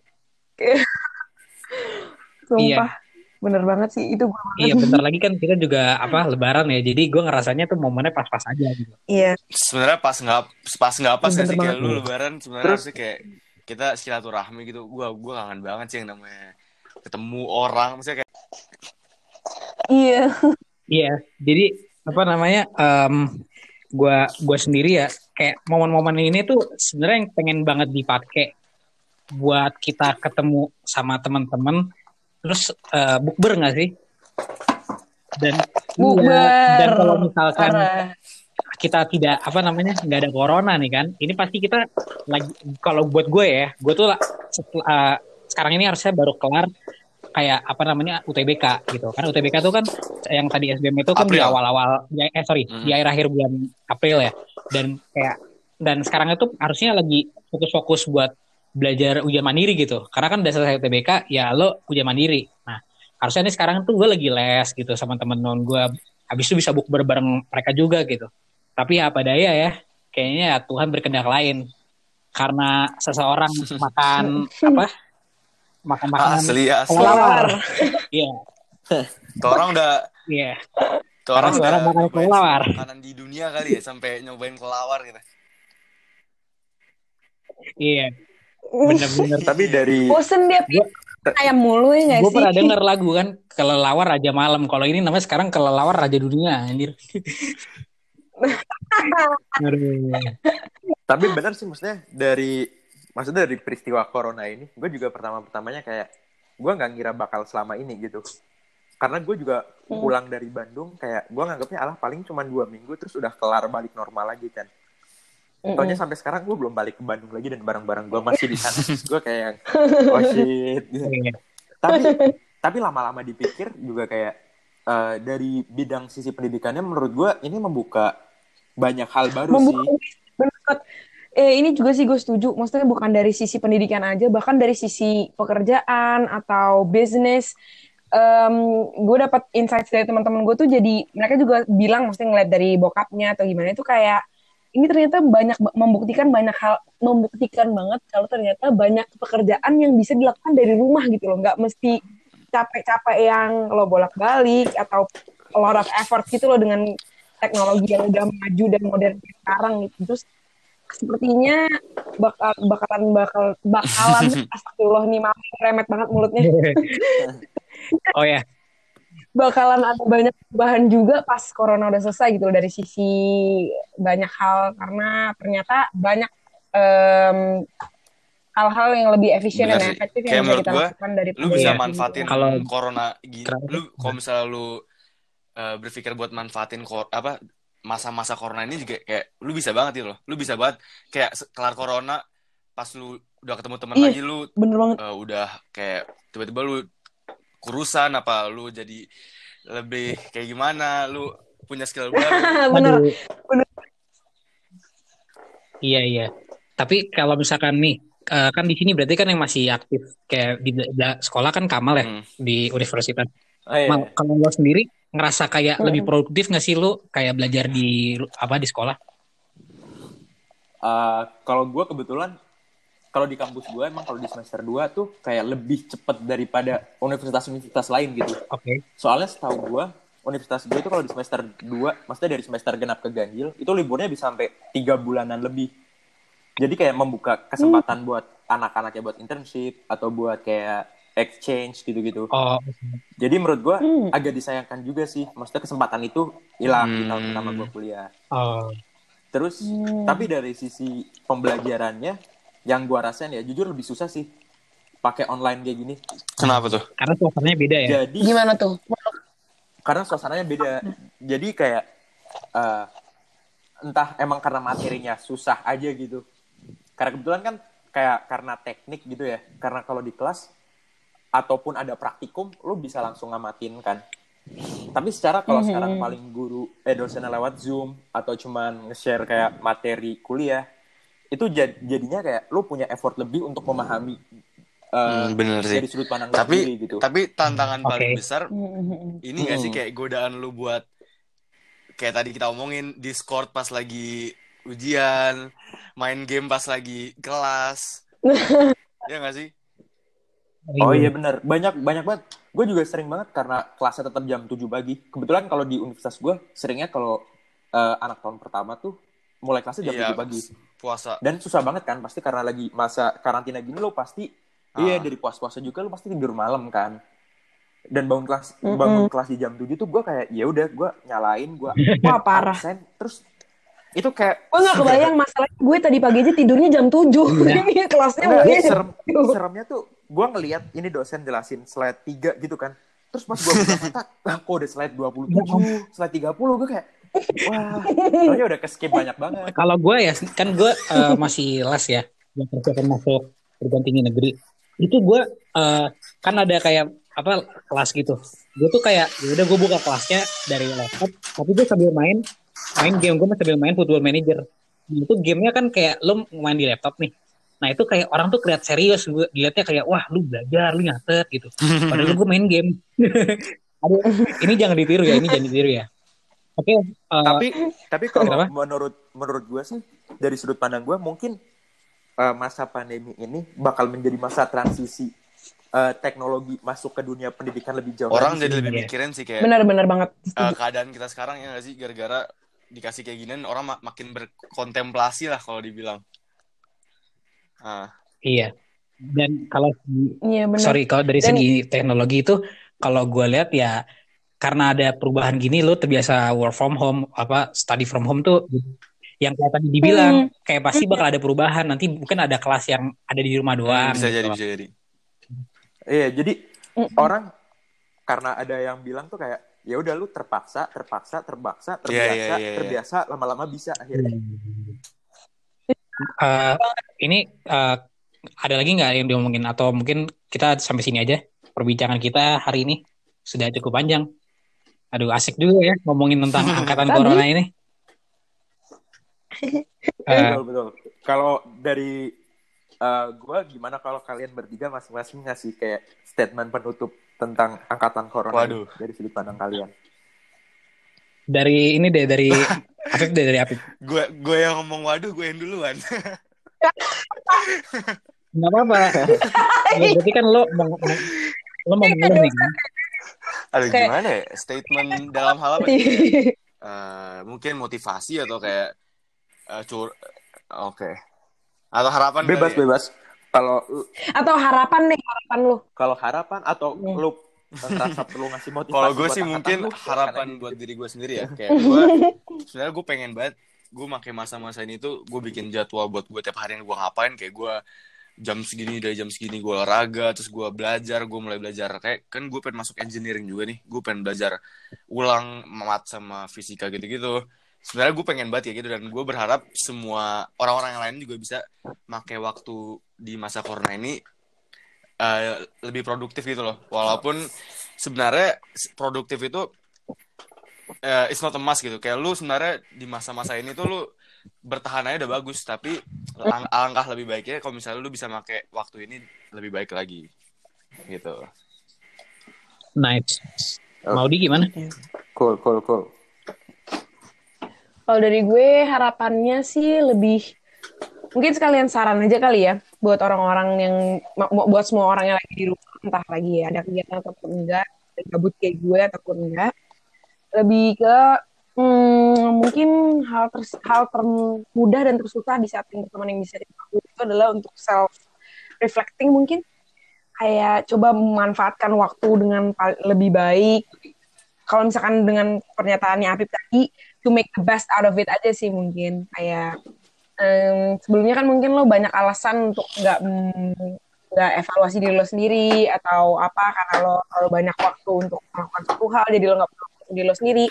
Sumpah. Iya. bener banget sih itu iya bentar lagi kan kita juga apa lebaran ya jadi gue ngerasanya tuh momennya pas-pas aja gitu. Iya. Sebenarnya pas nggak pas nggak pas sih kayak lu lebaran sebenarnya sih kayak kita silaturahmi gitu. Gue gue kangen banget sih yang namanya ketemu orang misalnya kayak iya. Iya jadi apa namanya um, gua gua sendiri ya kayak momen-momen ini tuh sebenarnya yang pengen banget dipakai buat kita ketemu sama teman-teman terus uh, bukber nggak sih? Dan bukber ya, dan kalau misalkan Arah. kita tidak apa namanya nggak ada corona nih kan ini pasti kita lagi kalau buat gue ya gue tuh uh, sekarang ini harusnya baru kelar kayak apa namanya UTBK gitu. Karena UTBK itu kan yang tadi SBM itu kan di April. awal-awal eh sorry, Mhm. di akhir-akhir bulan April ya. Dan kayak dan sekarang itu harusnya lagi fokus-fokus buat belajar ujian mandiri gitu. Karena kan udah selesai UTBK, ya lo ujian mandiri. Nah, harusnya nih sekarang tuh gue lagi les gitu sama temen-temen gue. Habis itu bisa bukber bareng mereka juga gitu. Tapi ya apa daya ya, kayaknya ya Tuhan berkehendak lain. Karena seseorang makan apa? Makan makanan Asli, asli. kelelawar. Iya, Tuh orang udah iya. tuh orang sekarang makan kelelawar. makanan di dunia kali ya sampai nyobain kelawar gitu. Iya. Bener-bener. Tapi dari Bosen dia ayam mulu ya nggak Gue sih? pernah denger lagu kan kelelawar raja malam. Kalau ini namanya sekarang kelelawar raja dunia, anjir. Aduh. tapi benar sih maksudnya dari maksudnya dari peristiwa corona ini, gue juga pertama pertamanya kayak gue nggak ngira bakal selama ini gitu. Karena gue juga Hmm. pulang dari Bandung kayak gue nganggapnya alah paling cuma dua minggu terus udah kelar balik normal lagi kan. Taunya sampai sekarang gue belum balik ke Bandung lagi dan barang-barang gue masih di sana. gue kayak oh shit. Iya. tapi tapi lama-lama dipikir juga kayak eh, dari bidang sisi pendidikannya menurut gue ini membuka banyak hal baru Membuka sih. Eh, ini juga sih gue setuju. Maksudnya bukan dari sisi pendidikan aja, bahkan dari sisi pekerjaan atau bisnis. Em, gue dapat insights dari teman-teman gue tuh jadi mereka juga bilang, maksudnya ngeliat dari bokapnya atau gimana itu kayak ini ternyata banyak membuktikan banyak hal, membuktikan banget kalau ternyata banyak pekerjaan yang bisa dilakukan dari rumah gitu loh, nggak mesti capek-capek yang lo bolak-balik atau a lot of effort gitu loh dengan teknologi yang udah maju dan modern sekarang gitu. Terus sepertinya bakal bakalan bakal bakalan astagfirullah nih maaf remet banget mulutnya Oh ya, bakalan ada banyak perubahan juga pas corona udah selesai gitu loh, dari sisi banyak hal karena ternyata banyak em, hal-hal yang lebih efisien dan efektif Kayak yang bisa kita gua, lakukan dari Lu bisa Iya. manfaatin Kalau- corona gini. Kenapa? Lu kalau misalnya lu eh, berpikir buat manfaatin kor apa masa-masa corona ini juga kayak lu bisa banget gitu loh. Lu bisa banget kayak kelar corona pas lu udah ketemu teman Iya. lagi lu bener banget eh, udah kayak tiba-tiba lu kurusan apa lu jadi lebih kayak gimana lu punya skill baru bener Aduh. Iya iya. Tapi kalau misalkan nih eh, kan di sini berarti kan yang masih aktif kayak di, di sekolah kan Kamal ya Hmm. di universitas. Oh, iya. Mal, kalau lo sendiri ngerasa kayak Mm-mm. lebih produktif nggak sih lo kayak belajar di apa di sekolah? Uh, kalau gue kebetulan kalau di kampus gue emang kalau di semester 2 tuh kayak lebih cepet daripada universitas-universitas lain gitu. Oke. Soalnya setahu gue universitas gue itu kalau di semester 2, maksudnya dari semester genap ke ganjil, itu liburnya bisa sampai tiga bulanan lebih. Jadi kayak membuka kesempatan buat anak-anaknya buat internship atau buat kayak exchange gitu-gitu. Oh, Jadi menurut gue Hmm. agak disayangkan juga sih. Maksudnya kesempatan itu hilang di tahun Hmm. pertama gue kuliah. oh, Terus Hmm. tapi dari sisi pembelajarannya yang gua rasain ya jujur lebih susah sih pakai online kayak gini. kenapa tuh karena suasananya beda ya. Jadi gimana tuh karena suasananya beda. Jadi kayak eh, entah emang karena materinya susah aja gitu. Karena kebetulan kan kayak karena teknik gitu ya. Karena kalau di kelas ataupun ada praktikum lu bisa langsung ngamatin kan. Tapi secara kalau Mhm. sekarang paling guru eh dosennya lewat Zoom atau cuman nge-share kayak materi kuliah itu jad- jadinya kayak lu punya effort lebih untuk memahami eh, Hmm, bener sih dari sudut pandang tapi sendiri gitu. tapi tantangan Oke. paling besar Hmm. ini gak sih Hmm. kayak godaan lu buat kayak tadi kita omongin Discord pas lagi ujian, main game pas lagi kelas. ya gak sih? Oh iya benar, banyak banyak banget. Gue juga sering banget karena kelasnya tetap jam 7 pagi. Kebetulan kalau di universitas gue seringnya kalau eh, anak tahun pertama tuh mulai kelasnya jam Iya, 7 pagi. puasa. Dan susah banget kan pasti karena lagi masa karantina gini lo pasti Ah. iya dari puas-puasa juga lo pasti tidur malam kan. Dan bangun kelas Mm-mm. bangun kelas di jam 7 tuh gue kayak ya udah gue nyalain gue wah parah absen terus itu kayak gue nggak kebayang masalahnya gue tadi pagi aja tidurnya jam 7 ini kelasnya Enggak, mulai jam serem, 7. seremnya tuh gue ngelihat ini dosen jelasin slide 3 gitu kan. Terus pas gue buka mata, ah kok udah slide 27, slide 30, gue kayak, wah, soalnya udah ke skip banyak banget. Kalau gue ya kan gue eh, masih les ya yang persiapan masuk perguruan tinggi negeri. Itu gue eh, kan ada kayak apa kelas gitu gue tuh kayak ya udah gue buka kelasnya dari laptop tapi gue sambil main main game gue sambil main football manager itu gamenya kan kayak lo main di laptop nih nah itu kayak orang tuh keliat serius gue dilihatnya kayak wah lu belajar lu nyatet gitu padahal gue main game Aduh, ini jangan ditiru ya ini jangan ditiru ya oke okay, uh, tapi tapi kalau menurut menurut gue sih dari sudut pandang gue mungkin uh, masa pandemi ini bakal menjadi masa transisi uh, teknologi masuk ke dunia pendidikan lebih jauh. Orang jadi lebih mikirin sih kayak. Benar-benar banget. Uh, keadaan kita sekarang ya nggak sih gara-gara dikasih kayak gini orang mak makin berkontemplasi lah kalau dibilang. Uh. Iya. Dan kalau iya, sorry kalau dari Dan, segi teknologi itu kalau gue lihat ya karena ada perubahan gini lo terbiasa work from home apa study from home tuh yang kayak tadi dibilang hmm. kayak pasti bakal ada perubahan nanti mungkin ada kelas yang ada di rumah doang. Bisa gitu. jadi bisa jadi. Iya, jadi mm -mm. orang karena ada yang bilang tuh kayak ya udah lu terpaksa, terpaksa, terpaksa, terbiasa, yeah, yeah, yeah, yeah. terbiasa, lama-lama bisa akhirnya. Uh, ini uh, ada lagi nggak yang diomongin atau mungkin kita sampai sini aja perbincangan kita hari ini sudah cukup panjang. Aduh asik juga ya ngomongin tentang angkatan corona ini. Uh, betul betul. Kalau dari uh, eh, gue gimana kalau kalian bertiga masing-masing ngasih kayak statement penutup tentang angkatan corona Waduh. dari sudut pandang kalian? Dari ini deh dari Afif deh dari Afif. Gue gue yang ngomong waduh gue yang duluan. Gak apa-apa. ya, berarti kan lo mau lo mau ngomong nih. Aduh kayak... gimana ya? Statement dalam hal apa? uh, mungkin motivasi atau kayak uh, cur. Oke. Okay. Atau harapan bebas dari... bebas. Kalau atau harapan nih harapan lu. Kalau harapan atau hmm. lu ngerasa perlu ngasih motivasi. Kalau gue sih mungkin lu, harapan buat diri gue sendiri ya. Kayak gue sebenarnya gue pengen banget gue makai masa-masa ini tuh gue bikin jadwal buat gue tiap hari yang gue ngapain. Kayak gue jam segini dari jam segini gue olahraga terus gue belajar gue mulai belajar. Kayak kan gue pengen masuk engineering juga nih gue pengen belajar ulang mat sama fisika gitu-gitu. Sebenarnya gue pengen banget ya gitu dan gue berharap semua orang-orang yang lain juga bisa pakai waktu di masa corona ini uh, lebih produktif gitu loh. Walaupun sebenarnya produktif itu uh, it's not a must gitu. Kayak lu sebenarnya di masa-masa ini tuh lu bertahan aja udah bagus tapi lang alangkah lebih baiknya kalau misalnya lu bisa pakai waktu ini lebih baik lagi gitu. Nice. Mau di gimana? Cool cool cool. Kalau dari gue harapannya sih lebih mungkin sekalian saran aja kali ya buat orang-orang yang buat semua orang yang lagi di rumah entah lagi ya ada kegiatan ataupun enggak gabut kayak gue ataupun enggak lebih ke hmm, mungkin hal ter, hal termudah dan tersusah di saat yang teman yang bisa dilakukan itu adalah untuk self reflecting mungkin. Kayak coba memanfaatkan waktu dengan lebih baik. Kalau misalkan dengan pernyataannya Apip tadi to make the best out of it aja sih mungkin. Kayak um, sebelumnya kan mungkin lo banyak alasan untuk nggak nggak evaluasi diri lo sendiri atau apa karena lo terlalu banyak waktu untuk melakukan satu hal jadi lo nggak diri lo sendiri.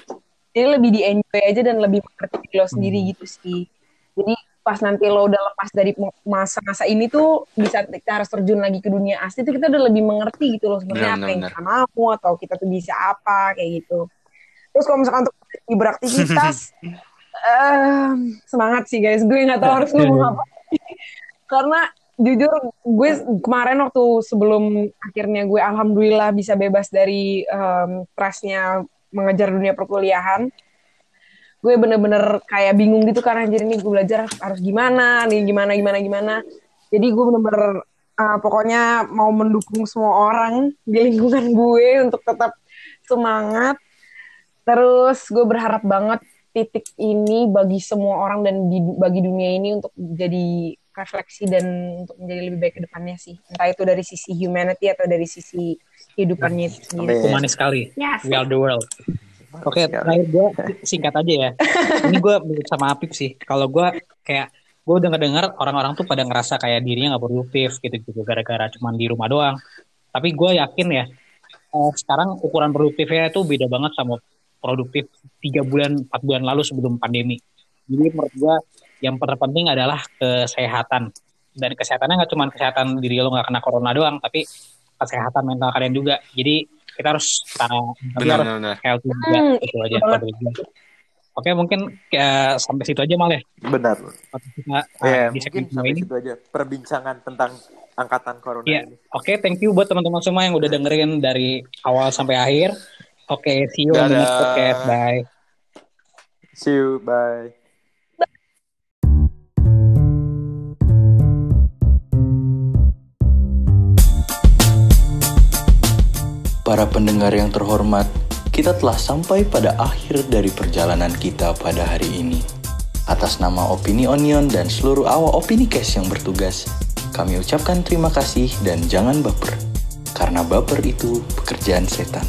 Jadi lebih di enjoy aja dan lebih mengerti diri lo sendiri hmm. gitu sih. Jadi pas nanti lo udah lepas dari masa-masa ini tuh bisa kita harus terjun lagi ke dunia asli tuh kita udah lebih mengerti gitu loh sebenarnya apa yang kita mau atau kita tuh bisa apa kayak gitu. Terus kalau misalkan untuk beraktivitas uh, semangat sih guys. Gue nggak tahu harus ngomong apa. Karena jujur gue kemarin waktu sebelum akhirnya gue alhamdulillah bisa bebas dari um, stresnya mengejar dunia perkuliahan gue bener-bener kayak bingung gitu karena jadi ini gue belajar harus gimana nih gimana gimana gimana jadi gue bener-bener uh, pokoknya mau mendukung semua orang di lingkungan gue untuk tetap semangat Terus gue berharap banget titik ini bagi semua orang dan di, bagi dunia ini untuk jadi refleksi dan untuk menjadi lebih baik ke depannya sih. Entah itu dari sisi humanity atau dari sisi kehidupannya sendiri. Humanis sekali. Yes. We are the world. Oke, okay, terakhir gue singkat aja ya. Ini gue sama Apip sih. Kalau gue kayak gue udah ngedengar orang-orang tuh pada ngerasa kayak dirinya nggak produktif gitu-gitu gara-gara cuman di rumah doang. Tapi gue yakin ya, eh, sekarang ukuran produktifnya itu beda banget sama produktif tiga bulan empat bulan lalu sebelum pandemi jadi menurut gua yang terpenting adalah kesehatan dan kesehatannya nggak cuma kesehatan diri lo nggak kena corona doang tapi kesehatan mental kalian juga. Jadi kita harus secara Benar, harus benar. healthy juga Hmm, aja. iya gue. Oke mungkin eh, sampai situ aja mal ya. Benar. Kita eh, Ya, di mungkin sampai ini. situ aja perbincangan tentang angkatan corona Iya. ini. Oke, thank you buat teman-teman semua yang udah dengerin dari awal sampai akhir. Oke, see you on the next Dadah. podcast. Bye. See you, bye. Para pendengar yang terhormat, kita telah sampai pada akhir dari perjalanan kita pada hari ini. Atas nama Opini Onion dan seluruh awak Opini Cash yang bertugas, kami ucapkan terima kasih dan jangan baper. Karena baper itu pekerjaan setan.